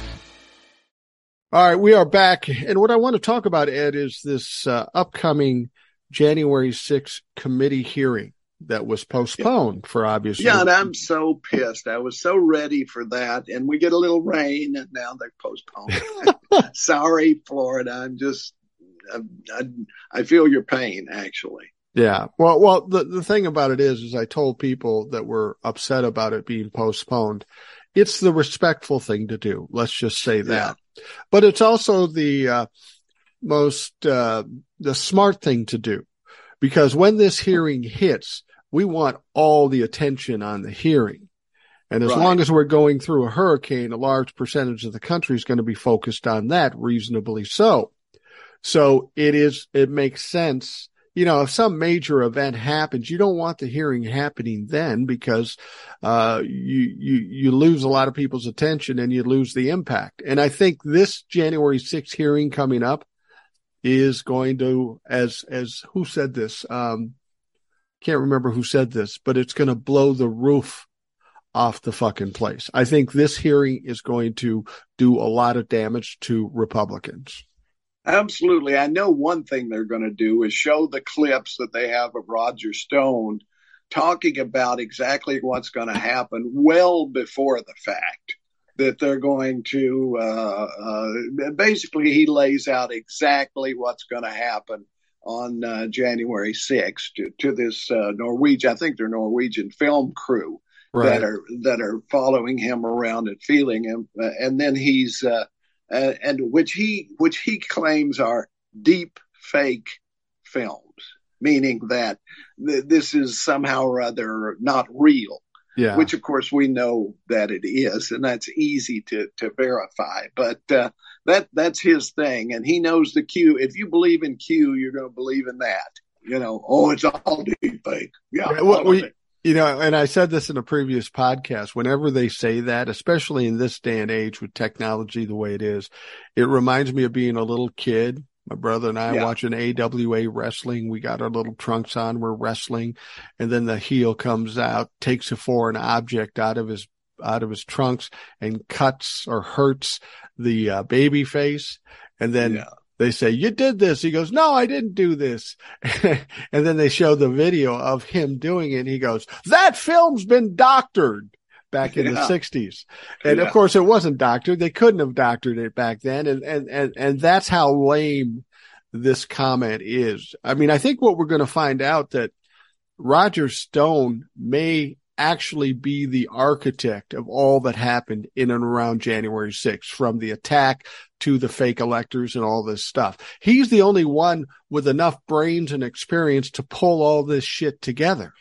All right, we are back. And what I want to talk about, Ed, is this uh, upcoming January 6th committee hearing that was postponed for obvious yeah, reasons. and I'm so pissed. I was so ready for that. And we get a little rain and now they're postponed. Sorry, Florida. I'm just, I, I, I feel your pain actually. Yeah. Well, well, the, the thing about it is, is I told people that were upset about it being postponed. It's the respectful thing to do. Let's just say that. But it's also the uh, most uh, the smart thing to do because when this hearing hits, we want all the attention on the hearing. And as right. long as we're going through a hurricane, a large percentage of the country is going to be focused on that reasonably so. So it is, it makes sense you know, if some major event happens, you don't want the hearing happening then because, uh, you, you, you lose a lot of people's attention and you lose the impact. And I think this January 6th hearing coming up is going to, as, as who said this? Um, can't remember who said this, but it's going to blow the roof off the fucking place. I think this hearing is going to do a lot of damage to Republicans. Absolutely. I know one thing they're going to do is show the clips that they have of Roger Stone talking about exactly what's going to happen well before the fact. That they're going to uh, uh, basically, he lays out exactly what's going to happen on uh, January 6th to, to this uh, Norwegian, I think they're Norwegian film crew right. that are that are following him around and feeling him, uh, and then he's uh, and which he which he claims are deep fake films, meaning that th- this is somehow or other not real. Yeah. Which of course we know that it is, and that's easy to to verify. But uh, that that's his thing, and he knows the Q. If you believe in Q, you're going to believe in that. You know, oh, it's all deep fake. Yeah. well, we, you know, and I said this in a previous podcast, whenever they say that, especially in this day and age with technology the way it is, it reminds me of being a little kid. My brother and I yeah. watching AWA wrestling. We got our little trunks on. We're wrestling. And then the heel comes out, takes a foreign object out of his, out of his trunks and cuts or hurts the uh, baby face. And then yeah they say, you did this. He goes, no, I didn't do this. and then they show the video of him doing it. And he goes, that film's been doctored back in yeah. the sixties. And yeah. of course it wasn't doctored. They couldn't have doctored it back then. And, and, and, and that's how lame this comment is. I mean, I think what we're going to find out that Roger Stone may actually be the architect of all that happened in and around January 6th, from the attack to the fake electors and all this stuff. He's the only one with enough brains and experience to pull all this shit together.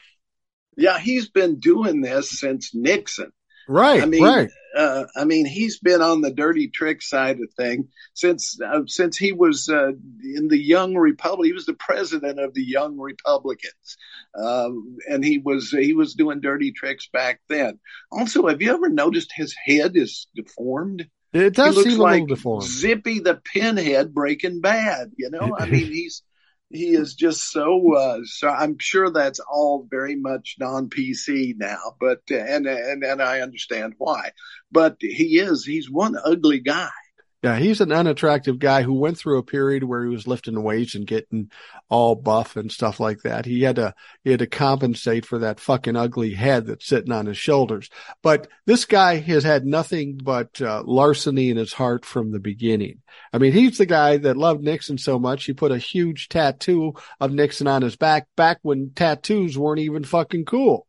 Yeah, he's been doing this since Nixon. Right. I mean, right. Uh, I mean, he's been on the dirty trick side of thing since uh, since he was uh, in the Young Republic. He was the president of the Young Republicans, um, and he was he was doing dirty tricks back then. Also, have you ever noticed his head is deformed? It does seem like a little deformed. Zippy the Pinhead Breaking Bad. You know, I mean, he's he is just so uh, so i'm sure that's all very much non-pc now but and and and i understand why. But he is he's one ugly guy yeah, he's an unattractive guy who went through a period where he was lifting weights and getting all buff and stuff like that. He had to he had to compensate for that fucking ugly head that's sitting on his shoulders. But this guy has had nothing but uh, larceny in his heart from the beginning. I mean, he's the guy that loved Nixon so much he put a huge tattoo of Nixon on his back back when tattoos weren't even fucking cool.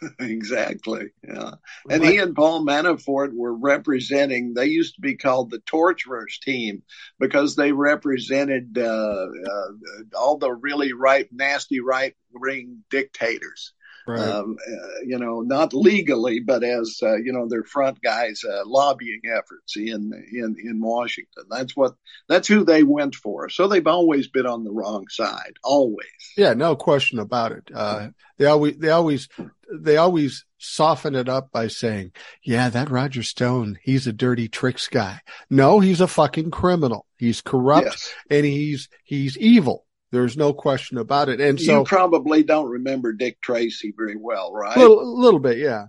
exactly. Yeah. And he and Paul Manafort were representing, they used to be called the torturers team because they represented uh, uh, all the really right, nasty right wing dictators. Right. Um, uh, you know, not legally, but as uh, you know, their front guys uh, lobbying efforts in in in Washington. That's what that's who they went for. So they've always been on the wrong side, always. Yeah, no question about it. Uh, they always they always they always soften it up by saying, "Yeah, that Roger Stone, he's a dirty tricks guy." No, he's a fucking criminal. He's corrupt yes. and he's he's evil. There's no question about it. And so you probably don't remember Dick Tracy very well, right? A little, little bit, yeah.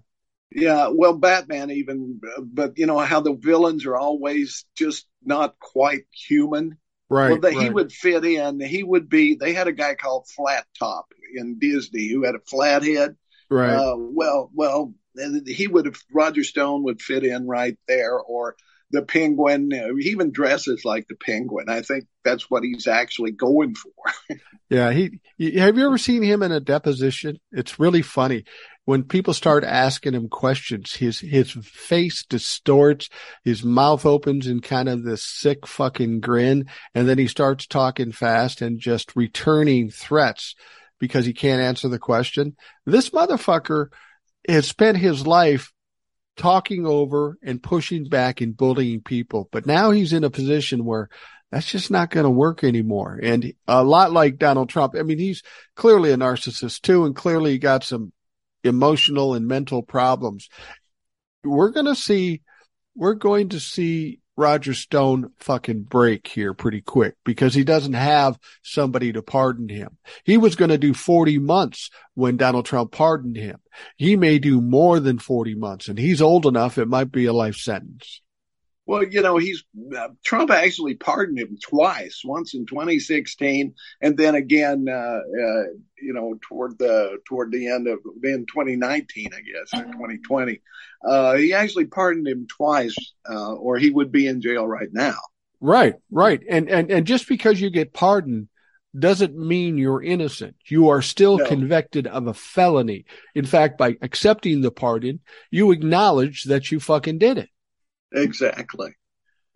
Yeah, well, Batman even, but you know how the villains are always just not quite human. Right. Well, right. he would fit in. He would be. They had a guy called Flat Top in Disney who had a flat head. Right. Uh, well, well, he would have. Roger Stone would fit in right there, or the penguin. He even dresses like the penguin. I think that's what he's actually going for. yeah, he, he. Have you ever seen him in a deposition? It's really funny when people start asking him questions. His his face distorts, his mouth opens in kind of this sick fucking grin, and then he starts talking fast and just returning threats because he can't answer the question. This motherfucker has spent his life talking over and pushing back and bullying people. But now he's in a position where that's just not going to work anymore. And a lot like Donald Trump. I mean, he's clearly a narcissist too, and clearly he got some emotional and mental problems. We're going to see, we're going to see Roger Stone fucking break here pretty quick because he doesn't have somebody to pardon him. He was going to do 40 months when Donald Trump pardoned him. He may do more than 40 months and he's old enough. It might be a life sentence. Well, you know, he's uh, Trump actually pardoned him twice, once in 2016, and then again, uh, uh, you know, toward the toward the end of in 2019, I guess, or 2020. Uh, he actually pardoned him twice, uh, or he would be in jail right now. Right, right, and and and just because you get pardoned doesn't mean you're innocent. You are still no. convicted of a felony. In fact, by accepting the pardon, you acknowledge that you fucking did it. Exactly.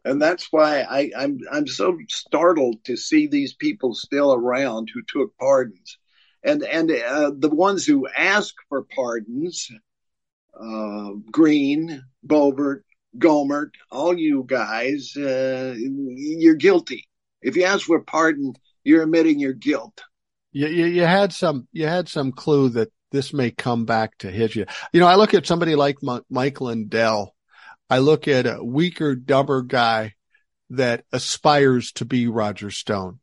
And that's why I, I'm I'm so startled to see these people still around who took pardons, and and uh, the ones who ask for pardons, uh, Greene, Boebert, Gohmert, all you guys, uh, you're guilty. If you ask for pardon, you're admitting your guilt. You, you, you had some you had some clue that this may come back to hit you. You know, I look at somebody like M- Mike Lindell I look at a weaker, dumber guy that aspires to be Roger Stone.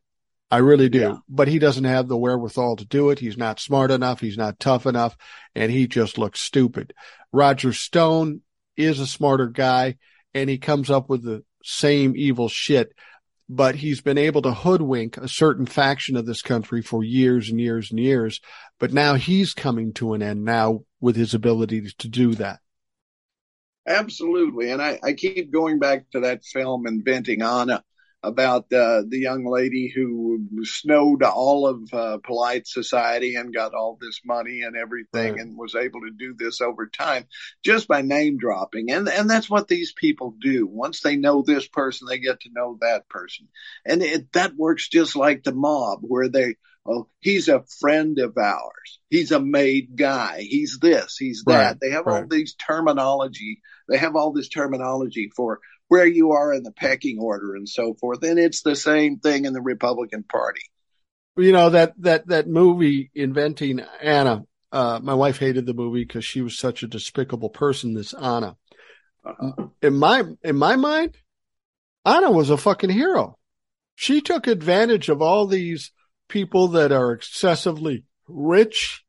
I really do. Yeah. But he doesn't have the wherewithal to do it. He's not smart enough. He's not tough enough. And he just looks stupid. Roger Stone is a smarter guy and he comes up with the same evil shit. but he's been able to hoodwink a certain faction of this country for years and years and years. But now he's coming to an end now with his ability to do that. Absolutely. And I, I keep going back to that film, Inventing Anna, about uh, the young lady who snowed all of uh, polite society and got all this money and everything right. and was able to do this over time just by name dropping. And, and that's what these people do. Once they know this person, they get to know that person. And it, that works just like the mob where they, oh, he's a friend of ours. He's a made guy. He's this, he's that. Right. They have right. all these terminology. They have all this terminology for where you are in the pecking order and so forth. And it's the same thing in the Republican Party. You know, that, that, that movie, Inventing Anna, uh, my wife hated the movie because she was such a despicable person, this Anna. Uh-huh. In my, in my mind, Anna was a fucking hero. She took advantage of all these people that are excessively rich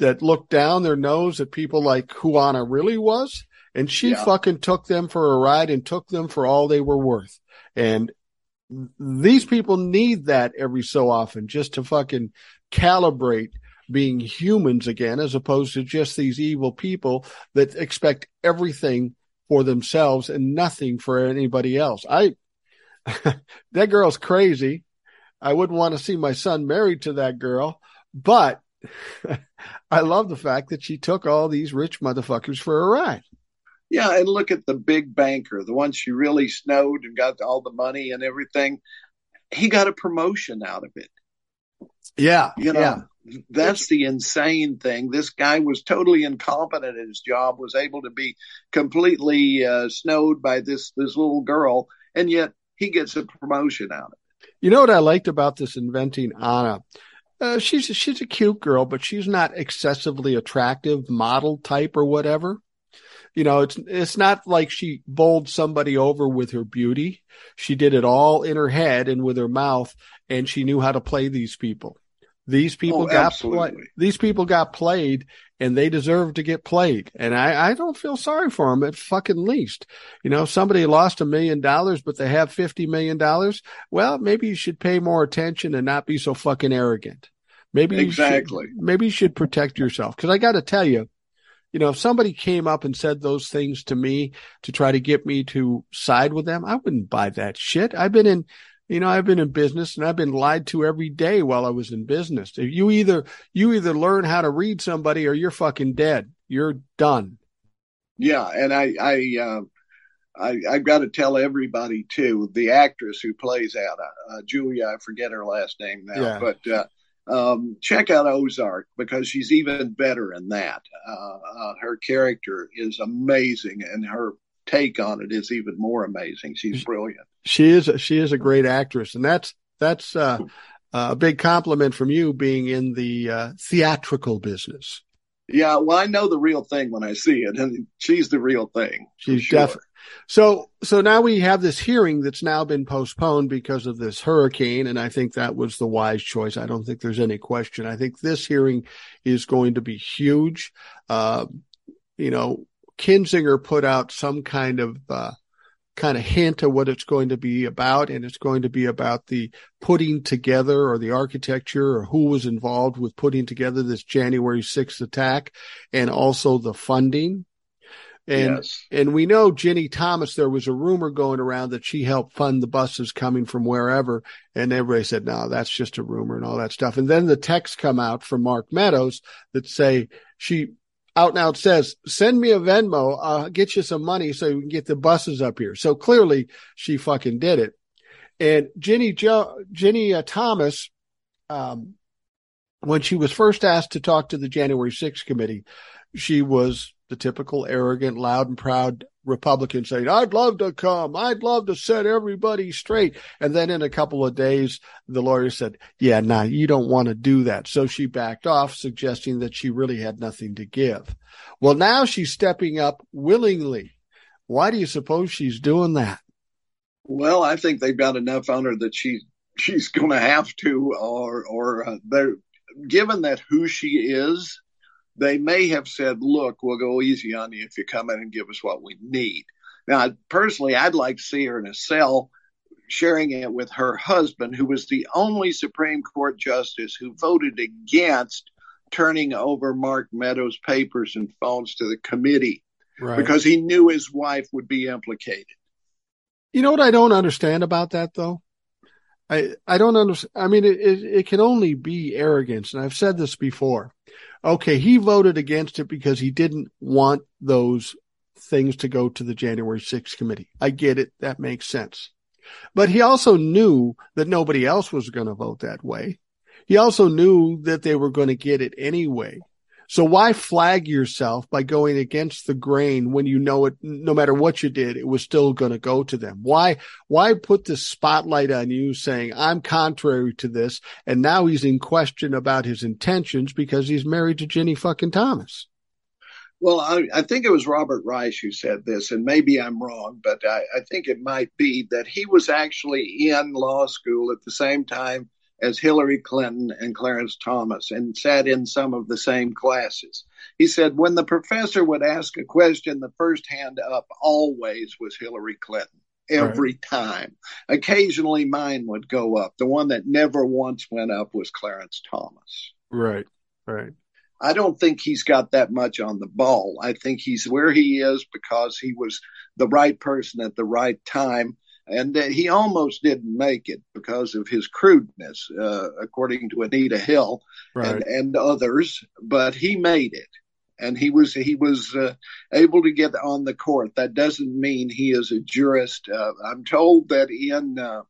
that look down their nose at people like Anna really was and she yeah. fucking took them for a ride and took them for all they were worth. And these people need that every so often just to fucking calibrate being humans again, as opposed to just these evil people that expect everything for themselves and nothing for anybody else. I, that girl's crazy. I wouldn't want to see my son married to that girl, but I love the fact that she took all these rich motherfuckers for a ride. Yeah, and look at the big banker, the one she really snowed and got all the money and everything. He got a promotion out of it. Yeah. You know, yeah. that's the insane thing. This guy was totally incompetent at his job, was able to be completely uh, snowed by this this little girl, and yet he gets a promotion out of it. You know what I liked about this inventing Anna? Uh, she's she's a cute girl, but she's not excessively attractive model type or whatever. You know, it's it's not like she bowled somebody over with her beauty. She did it all in her head and with her mouth, and she knew how to play these people. These oh, people oh, got played. These people got played, and they deserve to get played. And I, I don't feel sorry for them at fucking least. You know, somebody lost a million dollars, but they have fifty million dollars. Well, maybe you should pay more attention and not be so fucking arrogant. Maybe exactly. You should, maybe you should protect yourself. Because I got to tell you, you know, if somebody came up and said those things to me to try to get me to side with them, I wouldn't buy that shit. I've been in, you know, I've been in business and I've been lied to every day while I was in business. If you either, you either learn how to read somebody or you're fucking dead. You're done. Yeah. And I, I, uh, I, I've got to tell everybody too, the actress who plays Anna, uh, Julia, I forget her last name now, yeah. but, uh, um, check out Ozark because she's even better in that. Uh, uh, her character is amazing, and her take on it is even more amazing. She's brilliant. She is. She is a great actress, and that's that's uh, a big compliment from you being in the uh, theatrical business. Yeah, well, I know the real thing when I see it, and she's the real thing. She's sure. definitely so, so now we have this hearing that's now been postponed because of this hurricane. And I think that was the wise choice. I don't think there's any question. I think this hearing is going to be huge. Uh, you know, Kinzinger put out some kind of, uh, kind of hint of what it's going to be about. And it's going to be about the putting together or the architecture or who was involved with putting together this January 6th attack and also the funding and yes. and we know Ginni Thomas. There was a rumor going around that she helped fund the buses coming from wherever, and everybody said, "No, that's just a rumor" and all that stuff. And then the texts come out from Mark Meadows that say she out and out says, "Send me a Venmo. I'll get you some money so you can get the buses up here." So clearly, she fucking did it. And Ginni jo- Ginni uh, Thomas, um, when she was first asked to talk to the January 6th committee, she was the typical arrogant, loud and proud Republican saying, I'd love to come. I'd love to set everybody straight. And then in a couple of days, the lawyer said, yeah, nah, you don't want to do that. So she backed off, suggesting that she really had nothing to give. Well, now she's stepping up willingly. Why do you suppose she's doing that? Well, I think they've got enough on her that she she's going to have to, or or uh, they're given that who she is they may have said, look, we'll go easy on you if you come in and give us what we need. Now, personally, I'd like to see her in a cell sharing it with her husband, who was the only Supreme Court justice who voted against turning over Mark Meadows' papers and phones to the committee right. because he knew his wife would be implicated. You know what I don't understand about that, though? I I don't understand. I mean, it, it, it can only be arrogance, and I've said this before. Okay, he voted against it because he didn't want those things to go to the January 6th committee. I get it. That makes sense. But he also knew that nobody else was going to vote that way. He also knew that they were going to get it anyway. So why flag yourself by going against the grain when you know it, no matter what you did, it was still going to go to them? Why, why put the spotlight on you saying I'm contrary to this? And now he's in question about his intentions because he's married to Ginni fucking Thomas. Well, I, I, think it was Robert Reich who said this, and maybe I'm wrong, but I, I think it might be that he was actually in law school at the same time as Hillary Clinton and Clarence Thomas and sat in some of the same classes. He said when the professor would ask a question, the first hand up always was Hillary Clinton. Every right. time. Occasionally mine would go up. The one that never once went up was Clarence Thomas. Right, right. I don't think he's got that much on the ball. I think he's where he is because he was the right person at the right time and he almost didn't make it because of his crudeness, uh, according to Anita Hill right. and, and, others. But he made it, and he was he was uh, able to get on the court. That doesn't mean he is a jurist. Uh, I'm told that in uh,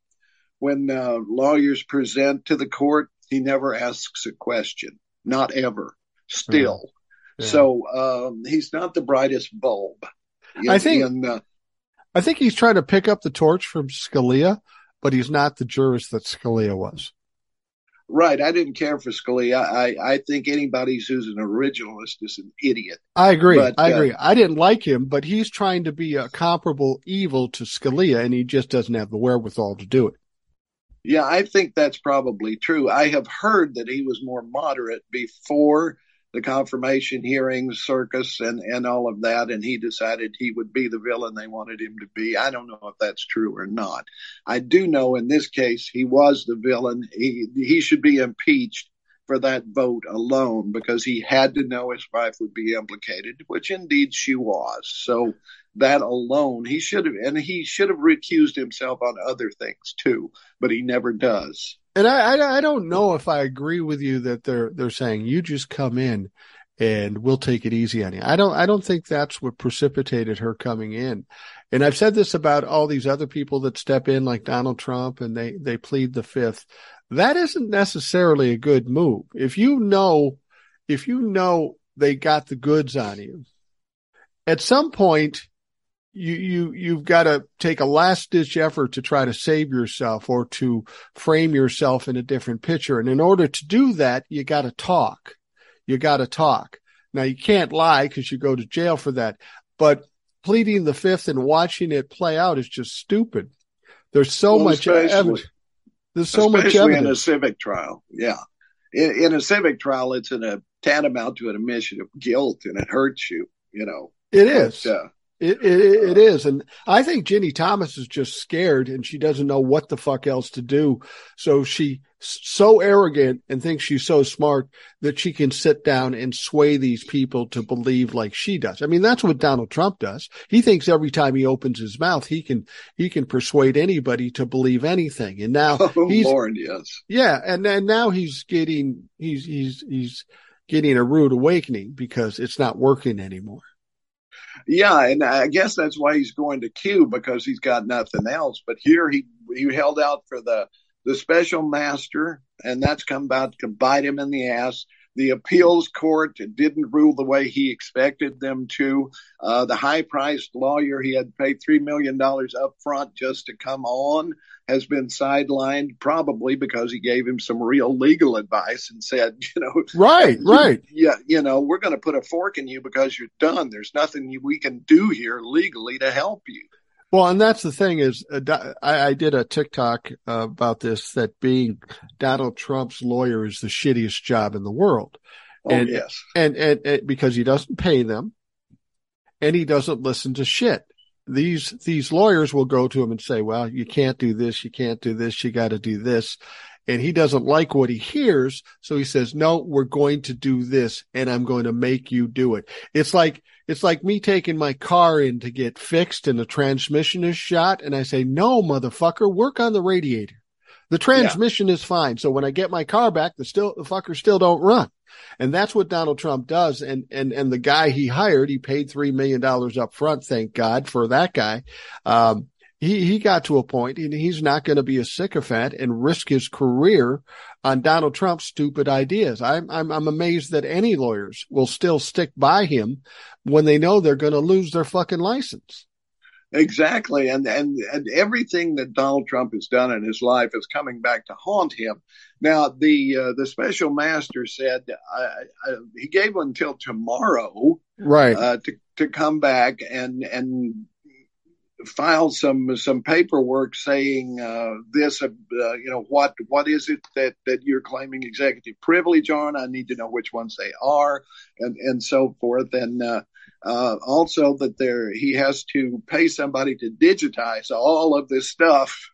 when uh, lawyers present to the court, he never asks a question, not ever. Still, yeah. Yeah. so um, he's not the brightest bulb. In, I think. In, uh, I think he's trying to pick up the torch from Scalia, but he's not the jurist that Scalia was. Right. I didn't care for Scalia. I, I think anybody who's an originalist is an idiot. I agree. But, I agree. Uh, I didn't like him, but he's trying to be a comparable evil to Scalia, and he just doesn't have the wherewithal to do it. Yeah, I think that's probably true. I have heard that he was more moderate before the confirmation hearings circus and, and all of that. And he decided he would be the villain they wanted him to be. I don't know if that's true or not. I do know in this case, he was the villain. He, he should be impeached for that vote alone because he had to know his wife would be implicated, which indeed she was. So that alone, he should have, and he should have recused himself on other things too, but he never does. And I, I, I don't know if I agree with you that they're they're saying you just come in and we'll take it easy on you. I don't I don't think that's what precipitated her coming in. And I've said this about all these other people that step in like Donald Trump and they they plead the fifth. That isn't necessarily a good move. If you know if you know they got the goods on you, at some point you you you've got to take a last ditch effort to try to save yourself or to frame yourself in a different picture. And in order to do that you got to talk. You got to talk. Now you can't lie because you go to jail for that but pleading the fifth and watching it play out is just stupid. There's so well, much evidence. There's so much evidence in a civic trial. Yeah. In, in a civic trial it's in a tantamount to an admission of guilt and it hurts you you know. It is. But, uh, it, it, it is. And I think Ginni Thomas is just scared and she doesn't know what the fuck else to do. So she's so arrogant and thinks she's so smart that she can sit down and sway these people to believe like she does. I mean, that's what Donald Trump does. He thinks every time he opens his mouth, he can, he can persuade anybody to believe anything. And now oh, he's, Lord, yes. yeah. And then now he's getting, he's, he's, he's getting a rude awakening because it's not working anymore. Yeah, and I guess that's why he's going to Q because he's got nothing else. But here he he held out for the the special master, and that's come about to bite him in the ass. The appeals court didn't rule the way he expected them to. Uh, the high priced lawyer he had paid $3 million up front just to come on has been sidelined, probably because he gave him some real legal advice and said, you know, right, right. Yeah, you know, we're going to put a fork in you because you're done. There's nothing we can do here legally to help you. Well, and that's the thing is, uh, I, I, did a TikTok uh, about this that being Donald Trump's lawyer is the shittiest job in the world. Oh, and, yes. And, and, and because he doesn't pay them and he doesn't listen to shit. these these lawyers will go to him and say, "Well, you can't do this, you can't do this, you got to do this." And he doesn't like what he hears, so he says, "No, we're going to do this and I'm going to make you do it." It's like it's like me taking my car in to get fixed and the transmission is shot and I say, "No, motherfucker, work on the radiator." The transmission yeah. is fine. So when I get my car back, the still the fucker still don't run. And that's what Donald Trump does. And, and, and the guy he hired, he paid $3 million up front. Thank God for that guy. Um, he, he got to a point and he's not going to be a sycophant and risk his career on Donald Trump's stupid ideas. I'm, I'm, I'm amazed that any lawyers will still stick by him when they know they're going to lose their fucking license. Exactly, and and and everything that Donald Trump has done in his life is coming back to haunt him. Now, the uh, the special master said he gave until tomorrow, right, uh, to to come back and and file some some paperwork saying uh, this, uh, you know, what what is it that that you're claiming executive privilege on? I need to know which ones they are, and and so forth, and uh, uh, also that there he has to pay somebody to digitize all of this stuff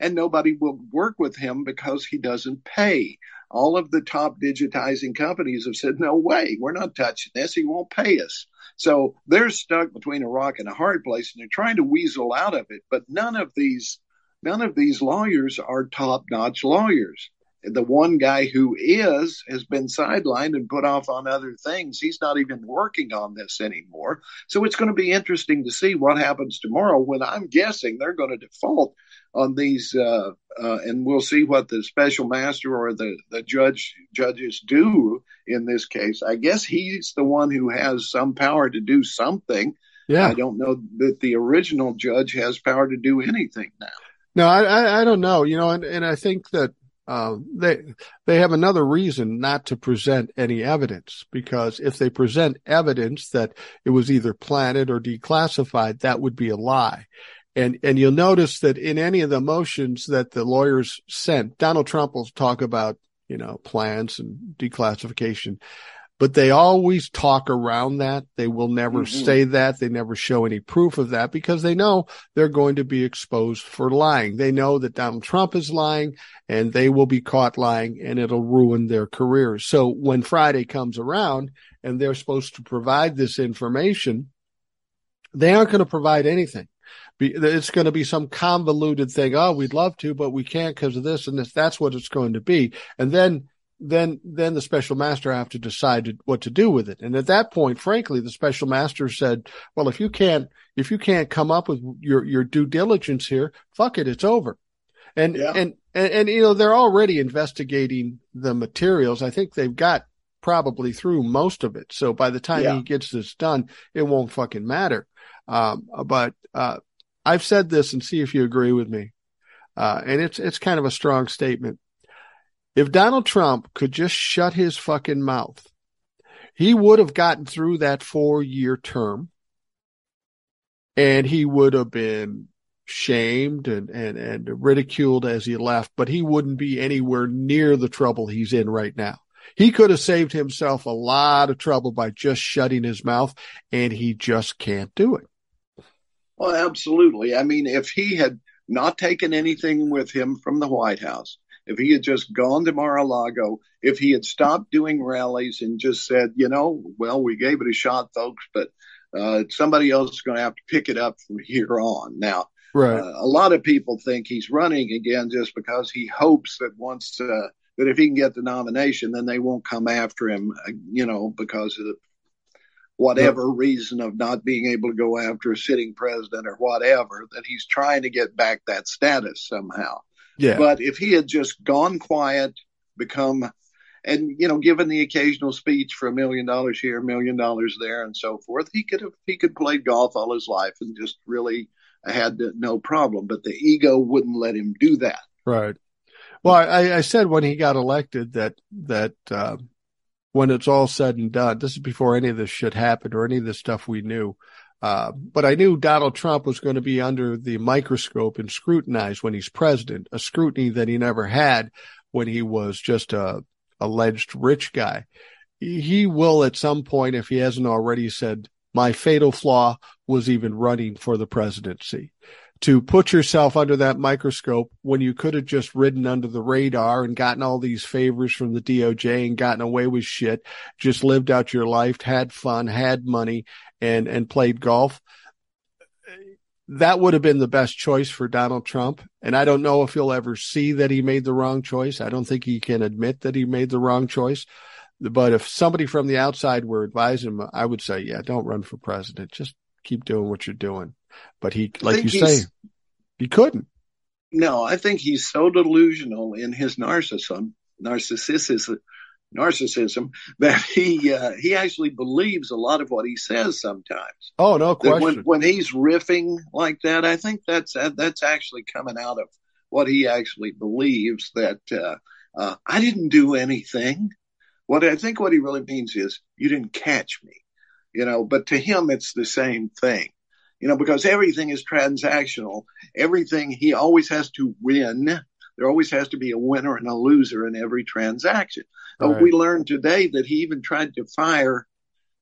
and nobody will work with him because he doesn't pay. All of the top digitizing companies have said no way we're not touching this. He won't pay us so they're stuck between a rock and a hard place and they're trying to weasel out of it but none of these none of these lawyers are top notch lawyers the one guy who is has been sidelined and put off on other things. He's not even working on this anymore. So it's going to be interesting to see what happens tomorrow when I'm guessing they're going to default on these, uh, uh, and we'll see what the special master or the, the judge judges do in this case. I guess he's the one who has some power to do something. Yeah. I don't know that the original judge has power to do anything now. No, I, I, I don't know. You know, and, and I think that uh, they they have another reason not to present any evidence because if they present evidence that it was either planted or declassified, that would be a lie. And and you'll notice that in any of the motions that the lawyers sent, Donald Trump will talk about you know plans and declassification but they always talk around that. They will never mm-hmm. say that. They never show any proof of that because they know they're going to be exposed for lying. They know that Donald Trump is lying and they will be caught lying and it'll ruin their careers. So when Friday comes around and they're supposed to provide this information, they aren't going to provide anything. It's going to be some convoluted thing. Oh, we'd love to, but we can't because of this and this. That's what it's going to be. And then then then the special master have to decide what to do with it. And at that point, frankly, the special master said, "Well, if you can't if you can't come up with your your due diligence here, fuck it, it's over." And yeah. and, and and you know they're already investigating the materials. I think they've got probably through most of it. So by the time yeah. he gets this done, it won't fucking matter. Um, but uh, I've said this, and see if you agree with me. Uh, and it's it's kind of a strong statement if Donald Trump could just shut his fucking mouth, he would have gotten through that four year term and he would have been shamed and, and, and ridiculed as he left, but he wouldn't be anywhere near the trouble he's in right now. He could have saved himself a lot of trouble by just shutting his mouth and he just can't do it. Well, absolutely. I mean, if he had not taken anything with him from the White House, if he had just gone to Mar-a-Lago, if he had stopped doing rallies and just said, you know, well, we gave it a shot, folks, but uh, somebody else is going to have to pick it up from here on. Now, right. Uh, a lot of people think he's running again just because he hopes that once uh, that if he can get the nomination, then they won't come after him, uh, you know, because of whatever reason of not being able to go after a sitting president or whatever, that he's trying to get back that status somehow. Yeah. But if he had just gone quiet, become, and you know, given the occasional speech for a million dollars here, a million dollars there, and so forth, he could have he could play golf all his life and just really had no problem. But the ego wouldn't let him do that. Right. Well, I, I said when he got elected that that uh, when it's all said and done, this is before any of this shit happened or any of the stuff we knew. Uh, but I knew Donald Trump was going to be under the microscope and scrutinized when he's president, a scrutiny that he never had when he was just a alleged rich guy. He will at some point, if he hasn't already said my fatal flaw was even running for the presidency. To put yourself under that microscope when you could have just ridden under the radar and gotten all these favors from the DOJ and gotten away with shit, just lived out your life, had fun, had money and, and played golf. That would have been the best choice for Donald Trump. And I don't know if he'll ever see that he made the wrong choice. I don't think he can admit that he made the wrong choice. But if somebody from the outside were advising him, I would say, yeah, don't run for president. Just keep doing what you're doing. But he, like you say, he couldn't. No, I think he's so delusional in his narcissism, narcissism, narcissism that he uh, he actually believes a lot of what he says sometimes. Oh, no question. When, when, he's riffing like that, I think that's that's actually coming out of what he actually believes that uh, uh, I didn't do anything. What I think what he really means is you didn't catch me, you know, but to him, it's the same thing, you know, because everything is transactional. Everything, he always has to win. There always has to be a winner and a loser in every transaction. Right. we learned today that he even tried to fire,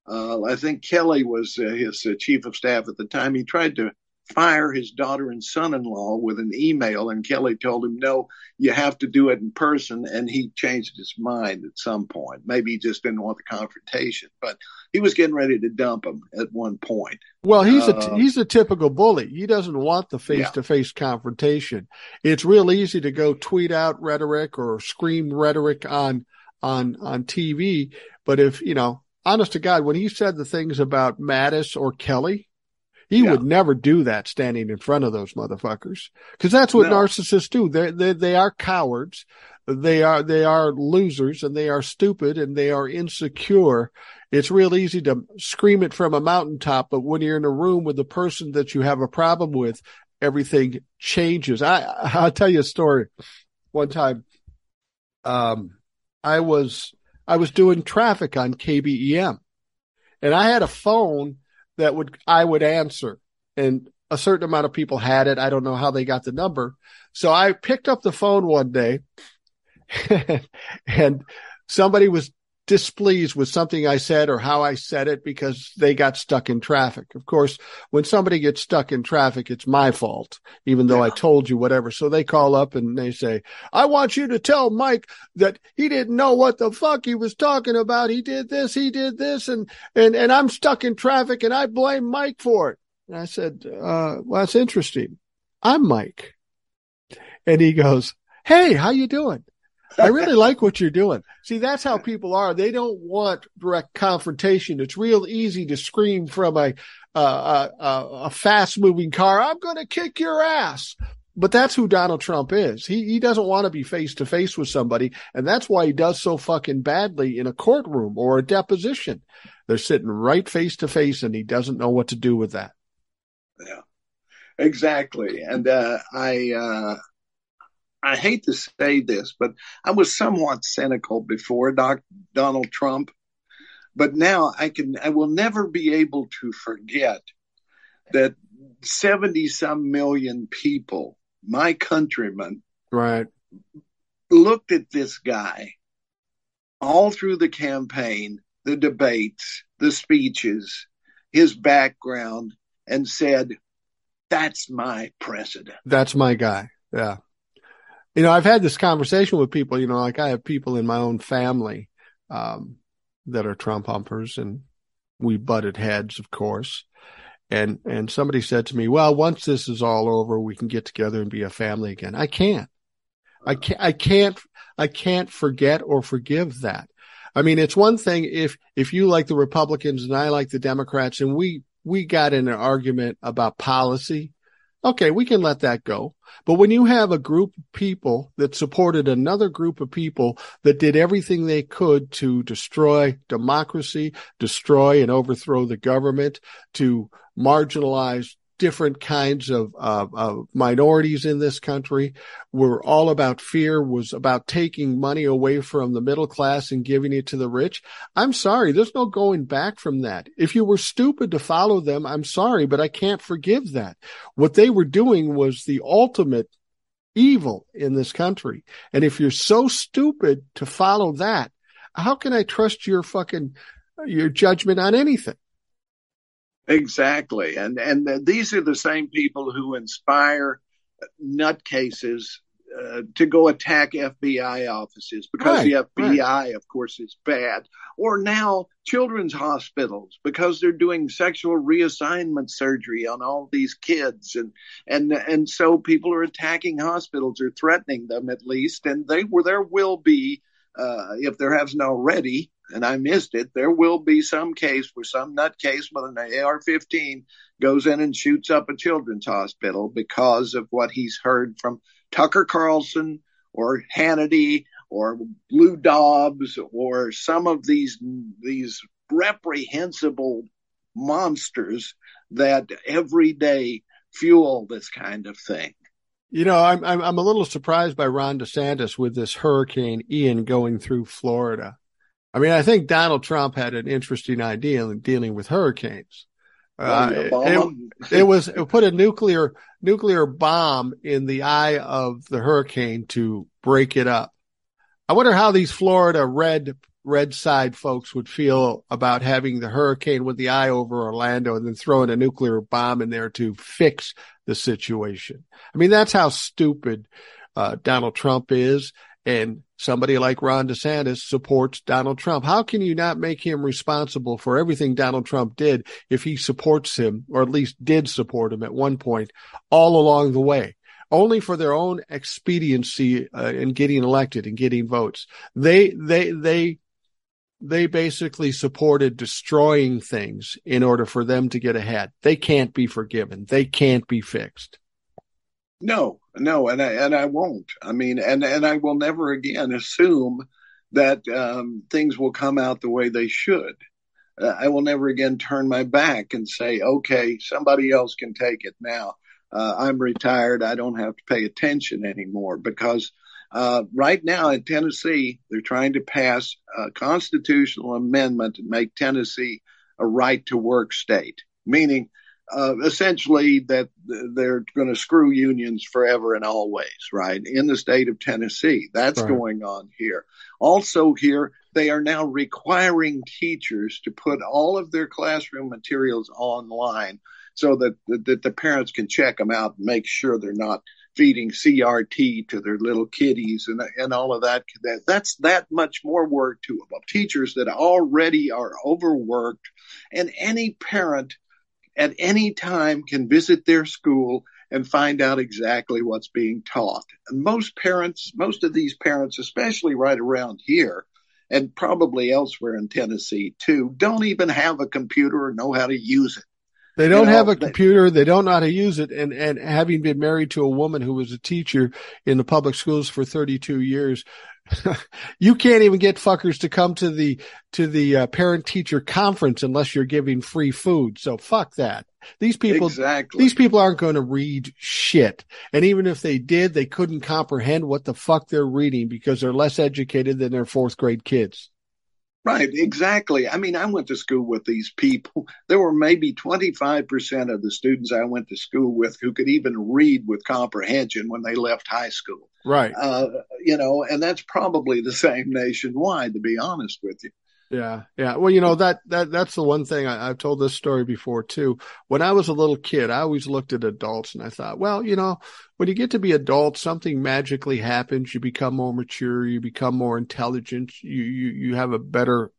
uh, I think Kelly was uh, his uh, chief of staff at the time. He tried to fire his daughter and son-in-law with an email and Kelly told him, no, you have to do it in person. And he changed his mind at some point. Maybe he just didn't want the confrontation, but he was getting ready to dump him at one point. Well, he's uh, a, he's a typical bully. He doesn't want the face to face confrontation. It's real easy to go tweet out rhetoric or scream rhetoric on, on, on TV. But if, you know, honest to God, when he said the things about Mattis or Kelly, he yeah. would never do that standing in front of those motherfuckers because that's what no. narcissists do. They, they, they are cowards. They are, they are losers and they are stupid and they are insecure. It's real easy to scream it from a mountaintop, but when you're in a room with the person that you have a problem with, everything changes. I, I'll tell you a story. One time, um, I was, I was doing traffic on KBEM and I had a phone that would I would answer. And a certain amount of people had it. I don't know how they got the number. So I picked up the phone one day and somebody was displeased with something I said or how I said it because they got stuck in traffic. Of course, when somebody gets stuck in traffic, it's my fault, even though yeah. I told you whatever. So they call up and they say, I want you to tell Mike that he didn't know what the fuck he was talking about. He did this, he did this, and, and, and I'm stuck in traffic and I blame Mike for it. And I said, uh, well, that's interesting. I'm Mike. And he goes, Hey, how you doing? I really like what you're doing. See, that's how people are. They don't want direct confrontation. It's real easy to scream from a uh, a, a fast moving car. I'm going to kick your ass. But that's who Donald Trump is. He he doesn't want to be face to face with somebody, and that's why he does so fucking badly in a courtroom or a deposition. They're sitting right face to face, and he doesn't know what to do with that. Yeah, exactly. And uh, I uh, I hate to say this, but I was somewhat cynical before Doc, Donald Trump. But now I can, I will never be able to forget that 70 some million people, my countrymen, right, looked at this guy all through the campaign, the debates, the speeches, his background, and said, that's my president. That's my guy. Yeah you know, I've had this conversation with people, you know, like I have people in my own family, um, that are Trump humpers and we butted heads, of course. And, and somebody said to me, well, once this is all over, we can get together and be a family again. I can't. I can't, I can't, I can't forget or forgive that. I mean, it's one thing if, if you like the Republicans and I like the Democrats and we, we got in an argument about policy Okay, we can let that go. But when you have a group of people that supported another group of people that did everything they could to destroy democracy, destroy and overthrow the government, to marginalize different kinds of, uh, of minorities in this country were all about fear, was about taking money away from the middle class and giving it to the rich. I'm sorry. There's no going back from that. If you were stupid to follow them, I'm sorry, but I can't forgive that. What they were doing was the ultimate evil in this country. And if you're so stupid to follow that, how can I trust your fucking, your judgment on anything? Exactly. And, and these are the same people who inspire nutcases uh, to go attack FBI offices because right, the FBI, right. of course, is bad. Or now children's hospitals because they're doing sexual reassignment surgery on all these kids, and and and so people are attacking hospitals or threatening them at least, and they were there will be. Uh, if there hasn't already, and I missed it, there will be some case where some nutcase with an AR-15 goes in and shoots up a children's hospital because of what he's heard from Tucker Carlson or Hannity or Lou Dobbs or some of these these reprehensible monsters that every day fuel this kind of thing. You know, I'm I'm, I'm a little surprised by Ron DeSantis with this Hurricane Ian going through Florida. I mean, I think Donald Trump had an interesting idea in dealing with hurricanes. Uh, it, it, was it put a nuclear nuclear bomb in the eye of the hurricane to break it up. I wonder how these Florida red red side folks would feel about having the hurricane with the eye over Orlando and then throwing a nuclear bomb in there to fix the situation. I mean, that's how stupid uh, Donald Trump is. And somebody like Ron DeSantis supports Donald Trump. How can you not make him responsible for everything Donald Trump did if he supports him, or at least did support him at one point all along the way? Only for their own expediency uh, in getting elected and getting votes. They, they, they, they basically supported destroying things in order for them to get ahead. They can't be forgiven. They can't be fixed. No, no, and I and I won't. I mean, and and I will never again assume that um, things will come out the way they should. Uh, I will never again turn my back and say, okay, somebody else can take it now. Uh, I'm retired. I don't have to pay attention anymore because uh, right now in Tennessee, they're trying to pass a constitutional amendment to make Tennessee a right to work state, meaning uh, essentially that they're going to screw unions forever and always, right? In the state of Tennessee, that's right. going on here. Also, here they are now requiring teachers to put all of their classroom materials online so that, that, the parents can check them out and make sure they're not feeding CRT to their little kiddies and and all of that. that that's that much more work to teachers that already are overworked, and any parent at any time can visit their school and find out exactly what's being taught. And most parents, most of these parents, especially right around here, and probably elsewhere in Tennessee too, don't even have a computer or know how to use it. They don't you know, have a computer. They don't know how to use it. And, and having been married to a woman who was a teacher in the public schools for 32 years, you can't even get fuckers to come to the to the uh, parent teacher conference unless you're giving free food. So fuck that. These people exactly. these people aren't going to read shit. And even if they did, they couldn't comprehend what the fuck they're reading because they're less educated than their fourth grade kids. Right, exactly. I mean, I went to school with these people. There were maybe 25% of the students I went to school with who could even read with comprehension when they left high school. Right. Uh, you know, and that's probably the same nationwide, to be honest with you. Yeah, yeah. Well, you know that that that's the one thing I, have told this story before too. When I was a little kid, I always looked at adults and I thought, well, you know, when you get to be adult, something magically happens. You become more mature. You become more intelligent. You you you have a better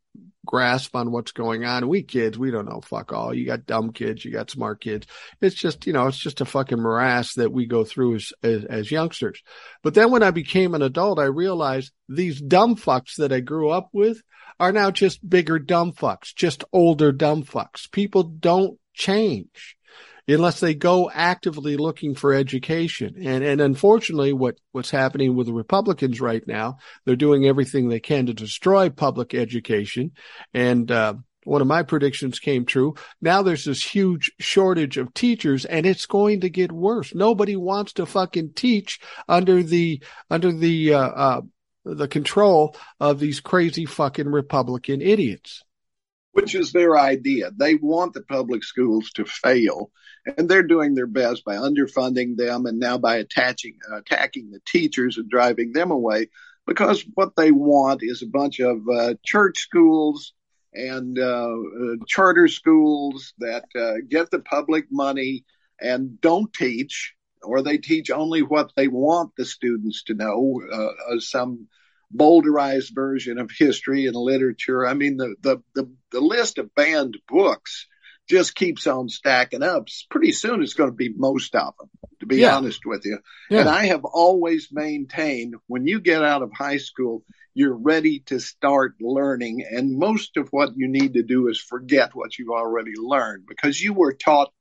grasp on what's going on. We kids, we don't know fuck all. You got dumb kids, you got smart kids. It's just, you know, it's just a fucking morass that we go through as, as, as youngsters. But then when I became an adult, I realized these dumb fucks that I grew up with are now just bigger dumb fucks, just older dumb fucks. People don't change unless they go actively looking for education. And and unfortunately, what what's happening with the Republicans right now, they're doing everything they can to destroy public education. And uh, one of my predictions came true. Now there's this huge shortage of teachers, and it's going to get worse. Nobody wants to fucking teach under the under the uh, uh, the control of these crazy fucking Republican idiots which is their idea. They want the public schools to fail, and they're doing their best by underfunding them and now by attaching, uh, attacking the teachers and driving them away because what they want is a bunch of uh, church schools and uh, uh, charter schools that uh, get the public money and don't teach, or they teach only what they want the students to know, uh, some bowdlerized version of history and literature. I mean, the, the, the, the list of banned books just keeps on stacking up. Pretty soon it's going to be most of them, to be yeah. honest with you. Yeah. And I have always maintained when you get out of high school, you're ready to start learning. And most of what you need to do is forget what you've already learned because you were taught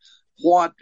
what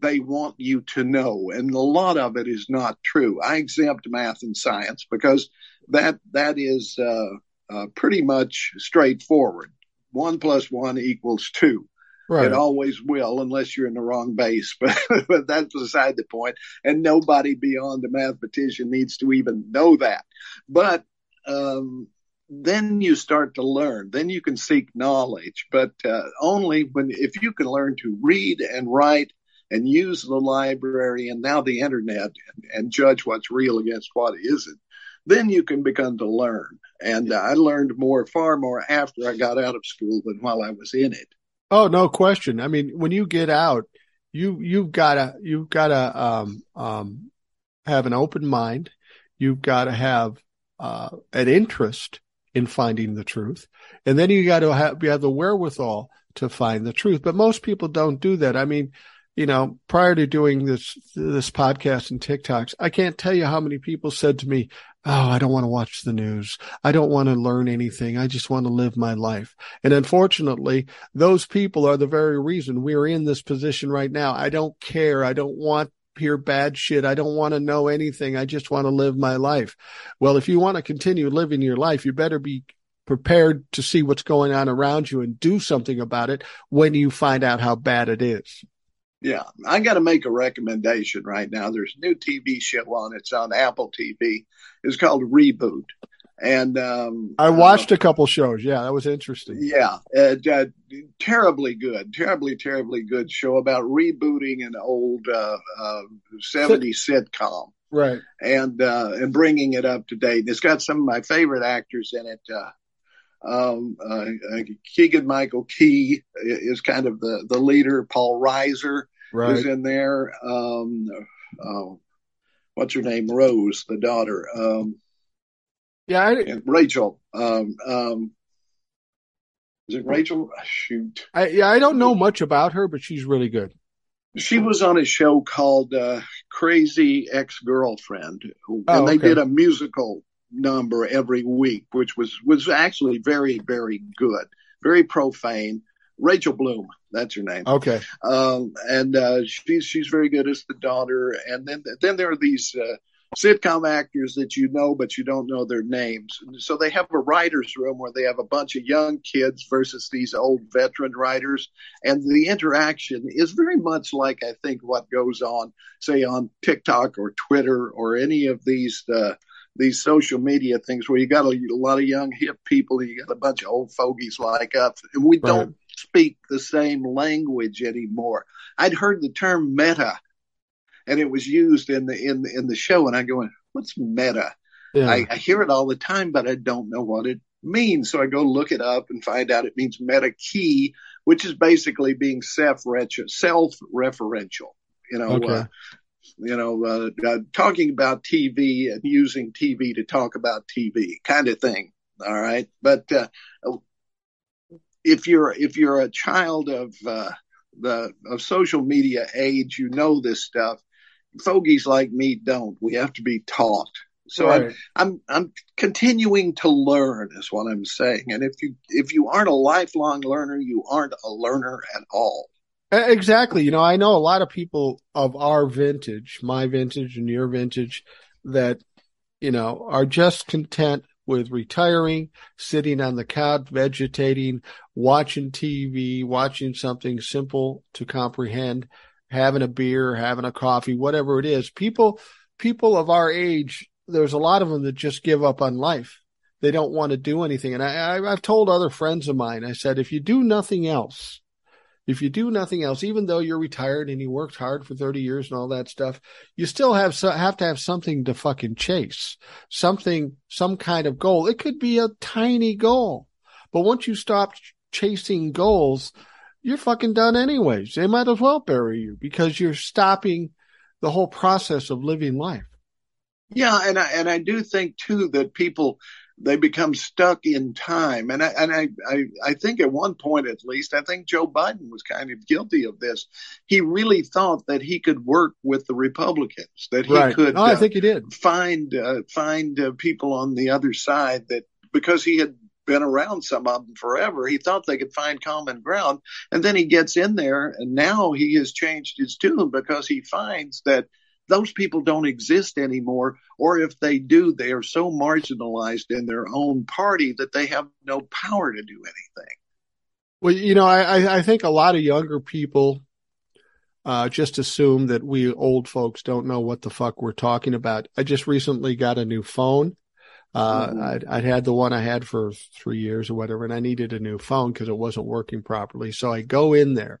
they want you to know. And a lot of it is not true. I exempt math and science because that, that is, uh, uh, pretty much straightforward. One plus one equals two. Right. It always will, unless you're in the wrong base. But, but that's beside the point. And nobody beyond a mathematician needs to even know that. But um, then you start to learn. Then you can seek knowledge, but uh, only when if you can learn to read and write and use the library and now the internet and, and judge what's real against what isn't. Then you can begin to learn. And uh, I learned more, far more after I got out of school than while I was in it. Oh, no question. I mean, when you get out, you you've gotta you've gotta um, um, have an open mind. You've got to have uh, an interest in finding the truth, and then you got to have you have the wherewithal to find the truth. But most people don't do that. I mean, you know, prior to doing this this podcast and TikToks, I can't tell you how many people said to me, Oh, I don't want to watch the news. I don't want to learn anything. I just want to live my life. And unfortunately, those people are the very reason we're in this position right now. I don't care. I don't want hear bad shit. I don't want to know anything. I just want to live my life. Well, if you want to continue living your life, you better be prepared to see what's going on around you and do something about it when you find out how bad it is. Yeah, I got to make a recommendation right now. There's a new TV show on. It's on Apple TV. It's called Reboot, and um, I watched uh, a couple shows. Yeah, that was interesting. Yeah, uh, uh, terribly good, terribly, terribly good show about rebooting an old uh, 70s sitcom, right? And uh, and bringing it up to date. It's got some of my favorite actors in it. Uh, um, uh, Keegan Michael Key is kind of the, the leader. Paul Reiser right. is in there. Um, uh, what's her name? Rose, the daughter. Um, yeah, I, Rachel. Um, um, is it Rachel? Shoot. I, yeah, I don't know much about her, but she's really good. She was on a show called uh, Crazy Ex Girlfriend, and oh, okay. they did a musical number every week, which was was actually very very good, very profane. Rachel Bloom, that's her name. Okay. Um, and uh, she's she's very good as the daughter. And then then there are these uh, sitcom actors that you know, but you don't know their names. And so they have a writers' room where they have a bunch of young kids versus these old veteran writers, and the interaction is very much like I think what goes on, say, on TikTok or Twitter or any of these. Uh, these social media things where you got a, a, lot of young hip people you got a bunch of old fogies like us and we right. don't speak the same language anymore i'd heard the term meta and it was used in the in the, in the show and i go what's meta yeah. I, I hear it all the time but i don't know what it means so i go look it up and find out it means meta key which is basically beself self-referential you know okay. uh, you know, uh, uh, talking about TV and using TV to talk about TV kind of thing. All right. But, uh, if you're, if you're a child of, uh, the, of social media age, you know this stuff. Fogies like me don't. We have to be taught. So right. I'm, I'm, I'm continuing to learn is what I'm saying. And if you, if you aren't a lifelong learner, you aren't a learner at all. Exactly. You know, I know a lot of people of our vintage, my vintage and your vintage, that, you know, are just content with retiring, sitting on the couch, vegetating, watching TV, watching something simple to comprehend, having a beer, having a coffee, whatever it is. People, people of our age, there's a lot of them that just give up on life. They don't want to do anything. And I, I've told other friends of mine, I said, if you do nothing else, if you do nothing else, even though you're retired and you worked hard for 30 years and all that stuff, you still have so, have to have something to fucking chase, something, some kind of goal. It could be a tiny goal, But once you stop chasing goals, you're fucking done anyways. They might as well bury you because you're stopping the whole process of living life. Yeah, and I and I do think too that people they become stuck in time, and I and I, I I think at one point at least, I think Joe Biden was kind of guilty of this. He really thought that he could work with the Republicans, that he Right. could Oh, I uh, think he did. find uh, find uh, people on the other side that because he had been around some of them forever, he thought they could find common ground, and then he gets in there, and now he has changed his tune because he finds that those people don't exist anymore, or if they do, they are so marginalized in their own party that they have no power to do anything. Well, you know, I, I- think a lot of younger people uh, just assume that we old folks don't know what the fuck we're talking about. I just recently got a new phone. Uh, Mhm. I'd, I'd had the one I had for three years or whatever, and I needed a new phone because it wasn't working properly. So I go in there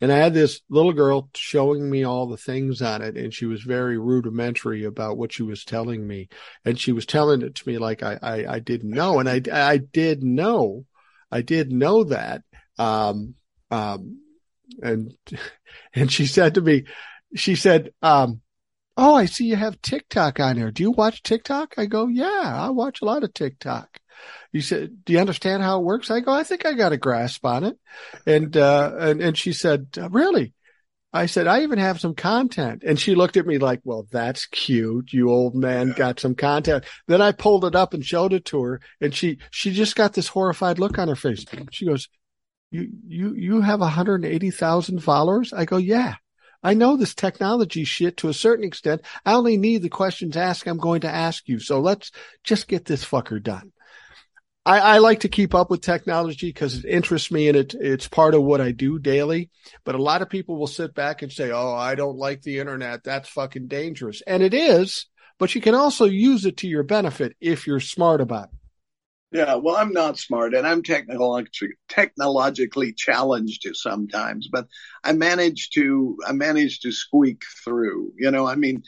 and I had this little girl showing me all the things on it, and she was very rudimentary about what she was telling me. And she was telling it to me like I, I, I didn't know. And I, I did know, I did know that. Um, um, and, and she said to me, she said, um, Oh, I see you have TikTok on there. Do you watch TikTok? I go, yeah, I watch a lot of TikTok. You said, do you understand how it works? I go, I think I got a grasp on it. And, uh, and, and she said, really? I said, I even have some content. And she looked at me like, well, that's cute. You old man got some content. Then I pulled it up and showed it to her and she, she just got this horrified look on her face. She goes, you, you, you have 180,000 followers? I go, yeah. I know this technology shit to a certain extent. I only need the questions asked I'm going to ask you. So let's just get this fucker done. I, I like to keep up with technology because it interests me and it, it's part of what I do daily. But a lot of people will sit back and say, Oh, I don't like the internet. That's fucking dangerous. And it is, but you can also use it to your benefit if you're smart about it. Yeah, well, I'm not smart and I'm technologically technologically challenged sometimes, but I manage to I manage to squeak through. You know, I mean,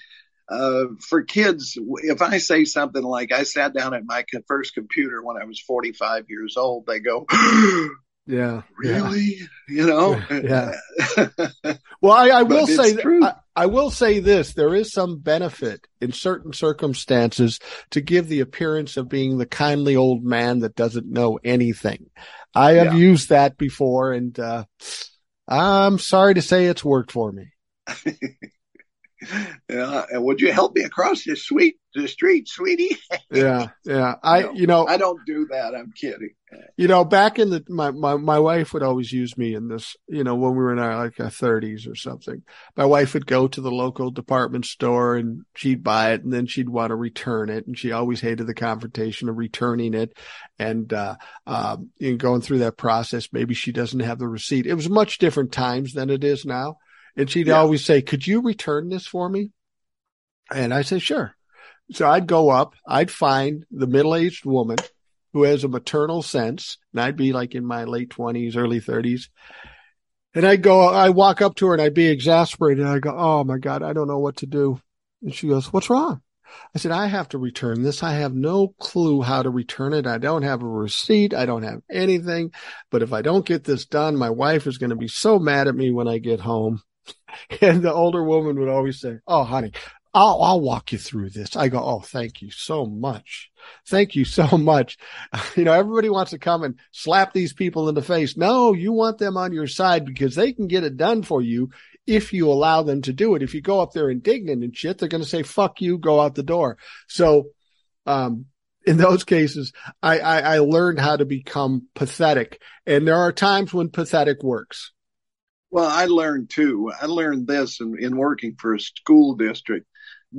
uh, for kids, if I say something like I sat down at my first computer when I was 45 years old, they go, Yeah. "Really?" You know? Yeah. Well, I, I will say. I, I will say this: there is some benefit in certain circumstances to give the appearance of being the kindly old man that doesn't know anything. I have Yeah. used that before, and uh, I'm sorry to say it's worked for me. yeah, and would you help me across the sweet the street, sweetie? Yeah, yeah. I, No. you know, I don't do that. I'm kidding. you know, back in the my, my my wife would always use me in this. You know, when we were in our like our thirties or something, my wife would go to the local department store and she'd buy it, and then she'd want to return it, and she always hated the confrontation of returning it, and uh, um, you going through that process. Maybe she doesn't have the receipt. It was much different times than it is now, and she'd Yeah. always say, "Could you return this for me?" And I said, "Sure." So I'd go up, I'd find the middle-aged woman who has a maternal sense, and I'd be like in my late twenties, early thirties. And I'd go, I walk up to her and I'd be exasperated. I go, Oh my God, I don't know what to do. And she goes, What's wrong? I said, I have to return this. I have no clue how to return it. I don't have a receipt. I don't have anything. But if I don't get this done, my wife is going to be so mad at me when I get home. And the older woman would always say, Oh, honey, I'll, I'll walk you through this. I go, Oh, thank you so much. Thank you so much. You know, everybody wants to come and slap these people in the face. No, you want them on your side because they can get it done for you if you allow them to do it. If you go up there indignant and shit, they're going to say, fuck you, go out the door. So, um, in those cases, I, I, I learned how to become pathetic. And there are times when pathetic works. Well, I learned too. I learned this in, in working for a school district.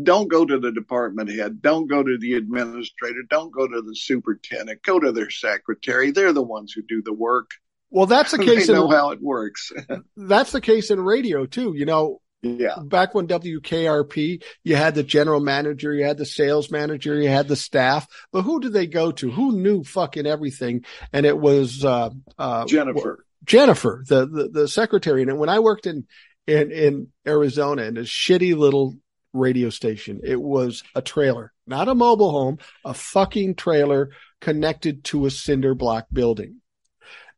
Don't go to the department head. Don't go to the administrator. Don't go to the superintendent. Go to their secretary. They're the ones who do the work. Well, that's the they case know in, how it works. that's the case in radio too. You know, yeah. back when WKRP, you had the general manager, you had the sales manager, you had the staff, but who did they go to? Who knew fucking everything? And it was, uh, uh, Jennifer. Jennifer, the, the, the secretary. And when I worked in, in, in Arizona in a shitty little radio station, it was a trailer, not a mobile home, a fucking trailer connected to a cinder block building.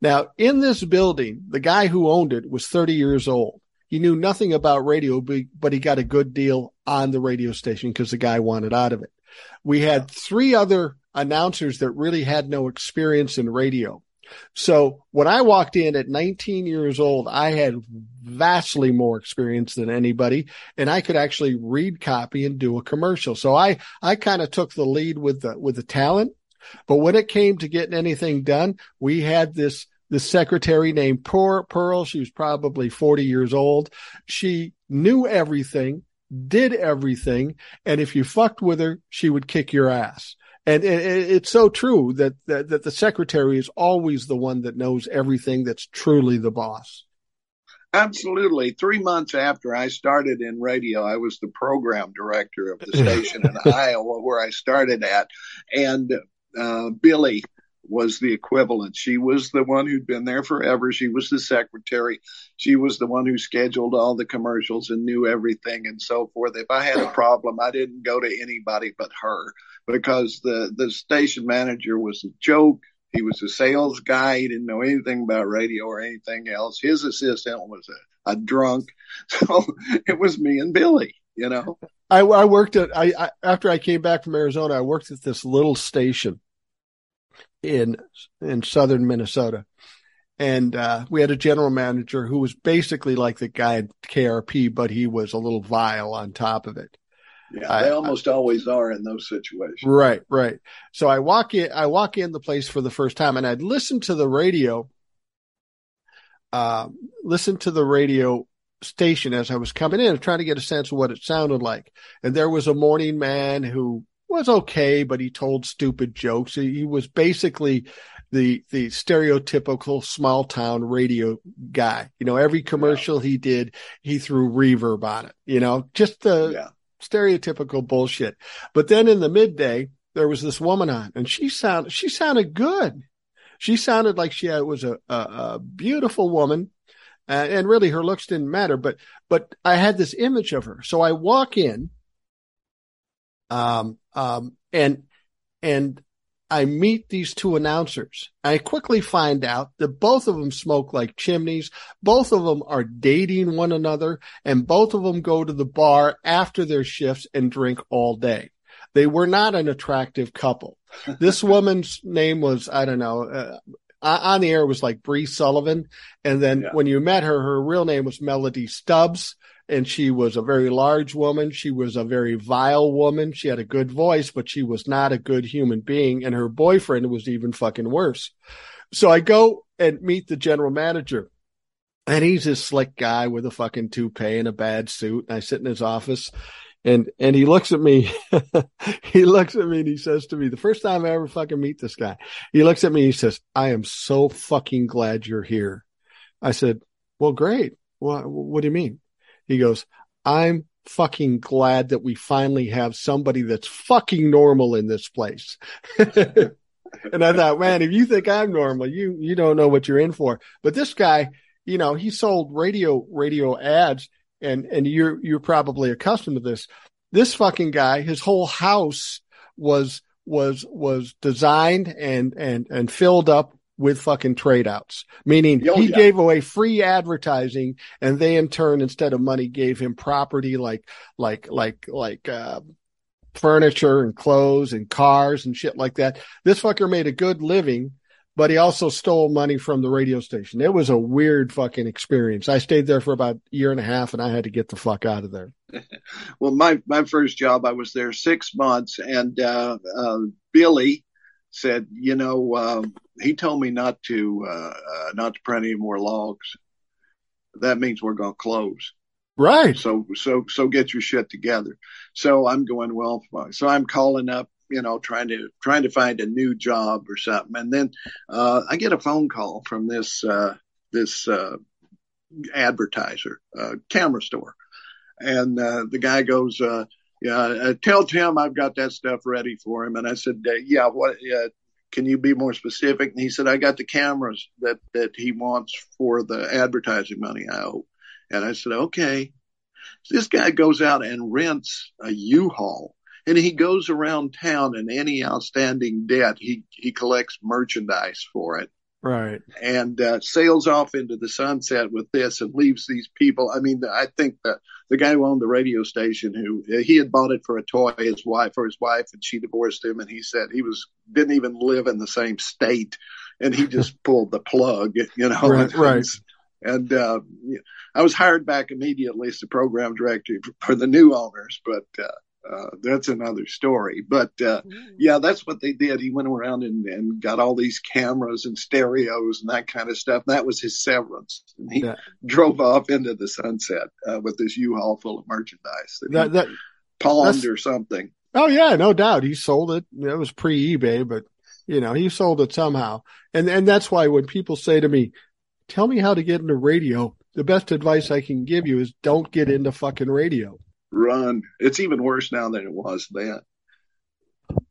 Now, in this building, the guy who owned it was 30 years old. He knew nothing about radio, but he got a good deal on the radio station because the guy wanted out of it. We had three other announcers that really had no experience in radio. So when I walked in at 19 years old, I had vastly more experience than anybody and I could actually read copy and do a commercial. So I, I kind of took the lead with the, with the talent. But when it came to getting anything done, we had this, this secretary named Pearl. She was probably 40 years old. She knew everything, did everything. And if you fucked with her, she would kick your ass. And it's so true that, that, that the secretary is always the one that knows everything that's truly the boss. Absolutely. Three months after I started in radio, I was the program director of the station in Iowa where I started at. And uh, Billy was the equivalent. She was the one who'd been there forever. She was the secretary. She was the one who scheduled all the commercials and knew everything and so forth. If I had a problem, I didn't go to anybody but her because the, the station manager was a joke. He was a sales guy. He didn't know anything about radio or anything else. His assistant was a, a drunk. So it was me and Billy, you know. I, I worked at, I, I, after I came back from Arizona, I worked at this little station in, in southern Minnesota. And, uh, we had a general manager who was basically like the guy at KRP, but he was a little vile on top of it. Yeah, they I, almost I, always are in those situations. Right, right. So I walk in, I walk in the place for the first time, and I'd listen to the radio, uh, listen to the radio station as I was coming in, trying to get a sense of what it sounded like. And there was a morning man who was okay, but he told stupid jokes. He, he was basically the the stereotypical small town radio guy. You know, every commercial yeah. he did, he threw reverb on it. You know, just the yeah stereotypical bullshit. But then in the midday, there was this woman on and she sounded, she sounded good. She sounded like she was a, a, a beautiful woman. Uh, and really her looks didn't matter, but, but I had this image of her. So I walk in, um, um, and, and I meet these two announcers. I quickly find out that both of them smoke like chimneys. Both of them are dating one another and both of them go to the bar after their shifts and drink all day. They were not an attractive couple. This woman's name was, I don't know, uh, on the air was like Bree Sullivan. And then yeah. when you met her, her real name was Melody Stubbs and she was a very large woman. She was a very vile woman. She had a good voice, but she was not a good human being. And her boyfriend was even fucking worse. So I go and meet the general manager and he's this slick guy with a fucking toupee and a bad suit. And I sit in his office and, and he looks at me, he looks at me and he says to me, the first time I ever fucking meet this guy, he looks at me, he says, I am so fucking glad you're here. I said, well, great. What, what do you mean? He goes, I'm fucking glad that we finally have somebody that's fucking normal in this place. and I thought, man, if you think I'm normal, you, you don't know what you're in for. But this guy, you know, he sold radio, radio ads and, and you're, you're probably accustomed to this. This fucking guy, his whole house was, was, was designed and, and, and filled up with fucking trade outs, meaning oh, he yeah. gave away free advertising and they in turn, instead of money, gave him property like, like, like, like, uh, furniture and clothes and cars and shit like that. This fucker made a good living, but he also stole money from the radio station. It was a weird fucking experience. I stayed there for about a year and a half and I had to get the fuck out of there. well, my, my first job, I was there six months and, uh, uh, Billy, said, you know, um, he told me not to uh, uh, not to print any more logs. That means we're going to close. Right. So so so get your shit together. So I'm going well. So I'm calling up, you know, trying to trying to find a new job or something, and then uh, I get a phone call from this uh, this uh, advertiser, uh, camera store, and the guy goes yeah, uh, tell Tim I've got that stuff ready for him. And I said, yeah, what, uh, can you be more specific? And he said, I got the cameras that, that he wants for the advertising money I owe. And I said, okay. So this guy goes out and rents a U-Haul and he goes around town and any outstanding debt, he, he collects merchandise for it. Right. And uh, sails off into the sunset with this and leaves these people. I mean, I think that the guy who owned the radio station, who he had bought it for a toy, his wife for his wife, and she divorced him. And he said he was didn't even live in the same state, and he just pulled the plug, you know. Right. right. And uh, I was hired back immediately as the program director for the new owners, but uh, uh, that's another story. But uh, yeah, that's what they did. He went around and, and got all these cameras and stereos and that kind of stuff. That was his severance. And he yeah. drove off into the sunset uh, with this U-Haul full of merchandise that, that, that pawned or something. Oh yeah, no doubt. He sold it. It was pre eBay, but you know, he sold it somehow. And and that's why when people say to me, "Tell me how to get into radio," the best advice I can give you is don't get into fucking radio run. It's even worse now than it was then.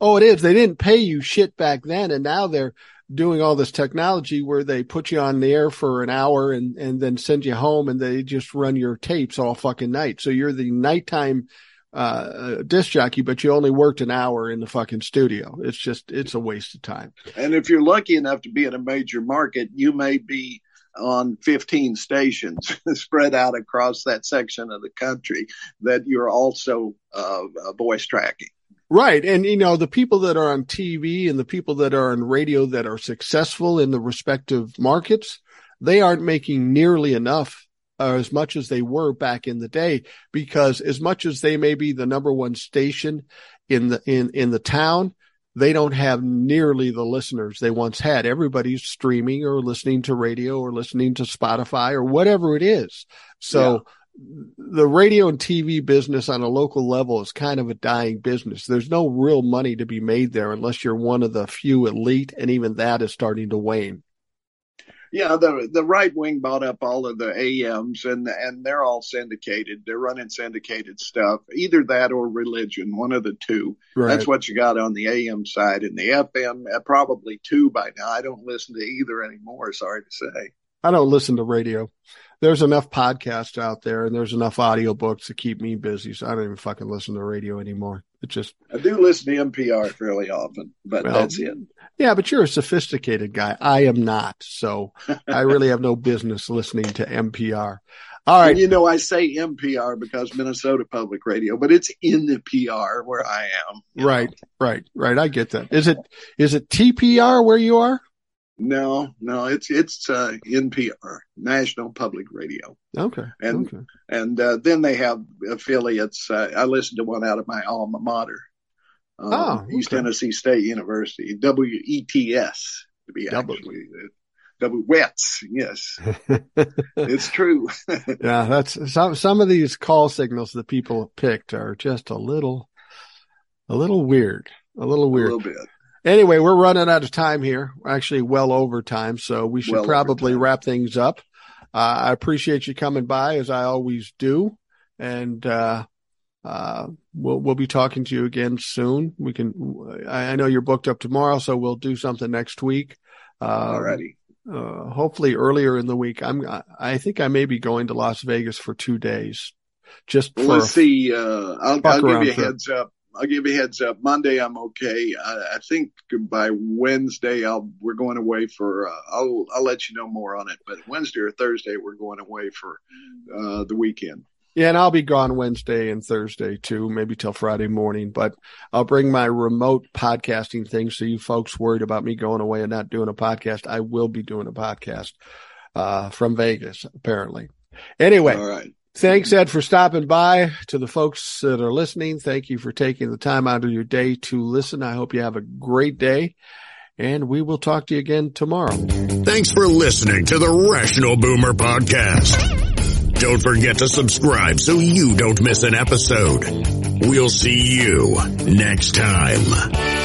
Oh, it is. They didn't pay you shit back then, and now they're doing all this technology where they put you on the air for an hour and and then send you home, and they just run your tapes all fucking night. So you're the nighttime uh, disc jockey, but you only worked an hour in the fucking studio. It's just it's a waste of time. And if you're lucky enough to be in a major market, you may be on 15 stations spread out across that section of the country that you're also uh, uh, voice tracking. Right. And, you know, the people that are on TV and the people that are on radio that are successful in the respective markets, they aren't making nearly enough or as much as they were back in the day because as much as they may be the number one station in the in in the town they don't have nearly the listeners they once had. Everybody's streaming or listening to radio or listening to Spotify or whatever it is. So yeah. the radio and TV business on a local level is kind of a dying business. There's no real money to be made there unless you're one of the few elite, and even that is starting to wane yeah, the the right wing bought up all of the AMs and and they're all syndicated. They're running syndicated stuff. Either that or religion, one of the two. Right. That's what you got on the AM side and the FM. Uh, probably two by now. I don't listen to either anymore. Sorry to say. I don't listen to radio. There's enough podcasts out there and there's enough audiobooks to keep me busy. So I don't even fucking listen to radio anymore. It just I do listen to NPR fairly often, but well, that's it. Yeah, but you're a sophisticated guy. I am not. So I really have no business listening to NPR. All right. And you know, I say NPR because Minnesota Public Radio, but it's in the PR where I am. Right, know? right, right. I get that. Is it is it TPR where you are? No, no, it's it's uh, NPR, National Public Radio. Okay, and okay. and uh, then they have affiliates. Uh, I listen to one out of my alma mater, um, oh, okay. East Tennessee State University, WETS to be w. actually. W wets, yes, it's true. yeah, that's some some of these call signals that people have picked are just a little, a little weird, a little weird. A little bit. Anyway, we're running out of time here. We're actually well over time, so we should well probably wrap things up. Uh, I appreciate you coming by as I always do, and uh, uh, we'll we'll be talking to you again soon. We can. I, know you're booked up tomorrow, so we'll do something next week. Uh, Alrighty. Uh, hopefully earlier in the week. I'm. I think I may be going to Las Vegas for two days. Just well, let's see. Uh, I'll, I'll give you a heads up. I'll give you a heads up. Monday I'm okay. I, I think by Wednesday I'll we're going away for. Uh, I'll I'll let you know more on it. But Wednesday or Thursday we're going away for uh, the weekend. Yeah, and I'll be gone Wednesday and Thursday too, maybe till Friday morning. But I'll bring my remote podcasting thing. So you folks worried about me going away and not doing a podcast, I will be doing a podcast uh, from Vegas, apparently. Anyway, all right. Thanks, Ed, for stopping by. To the folks that are listening, thank you for taking the time out of your day to listen. I hope you have a great day, and we will talk to you again tomorrow. Thanks for listening to the Rational Boomer Podcast. Don't forget to subscribe so you don't miss an episode. We'll see you next time.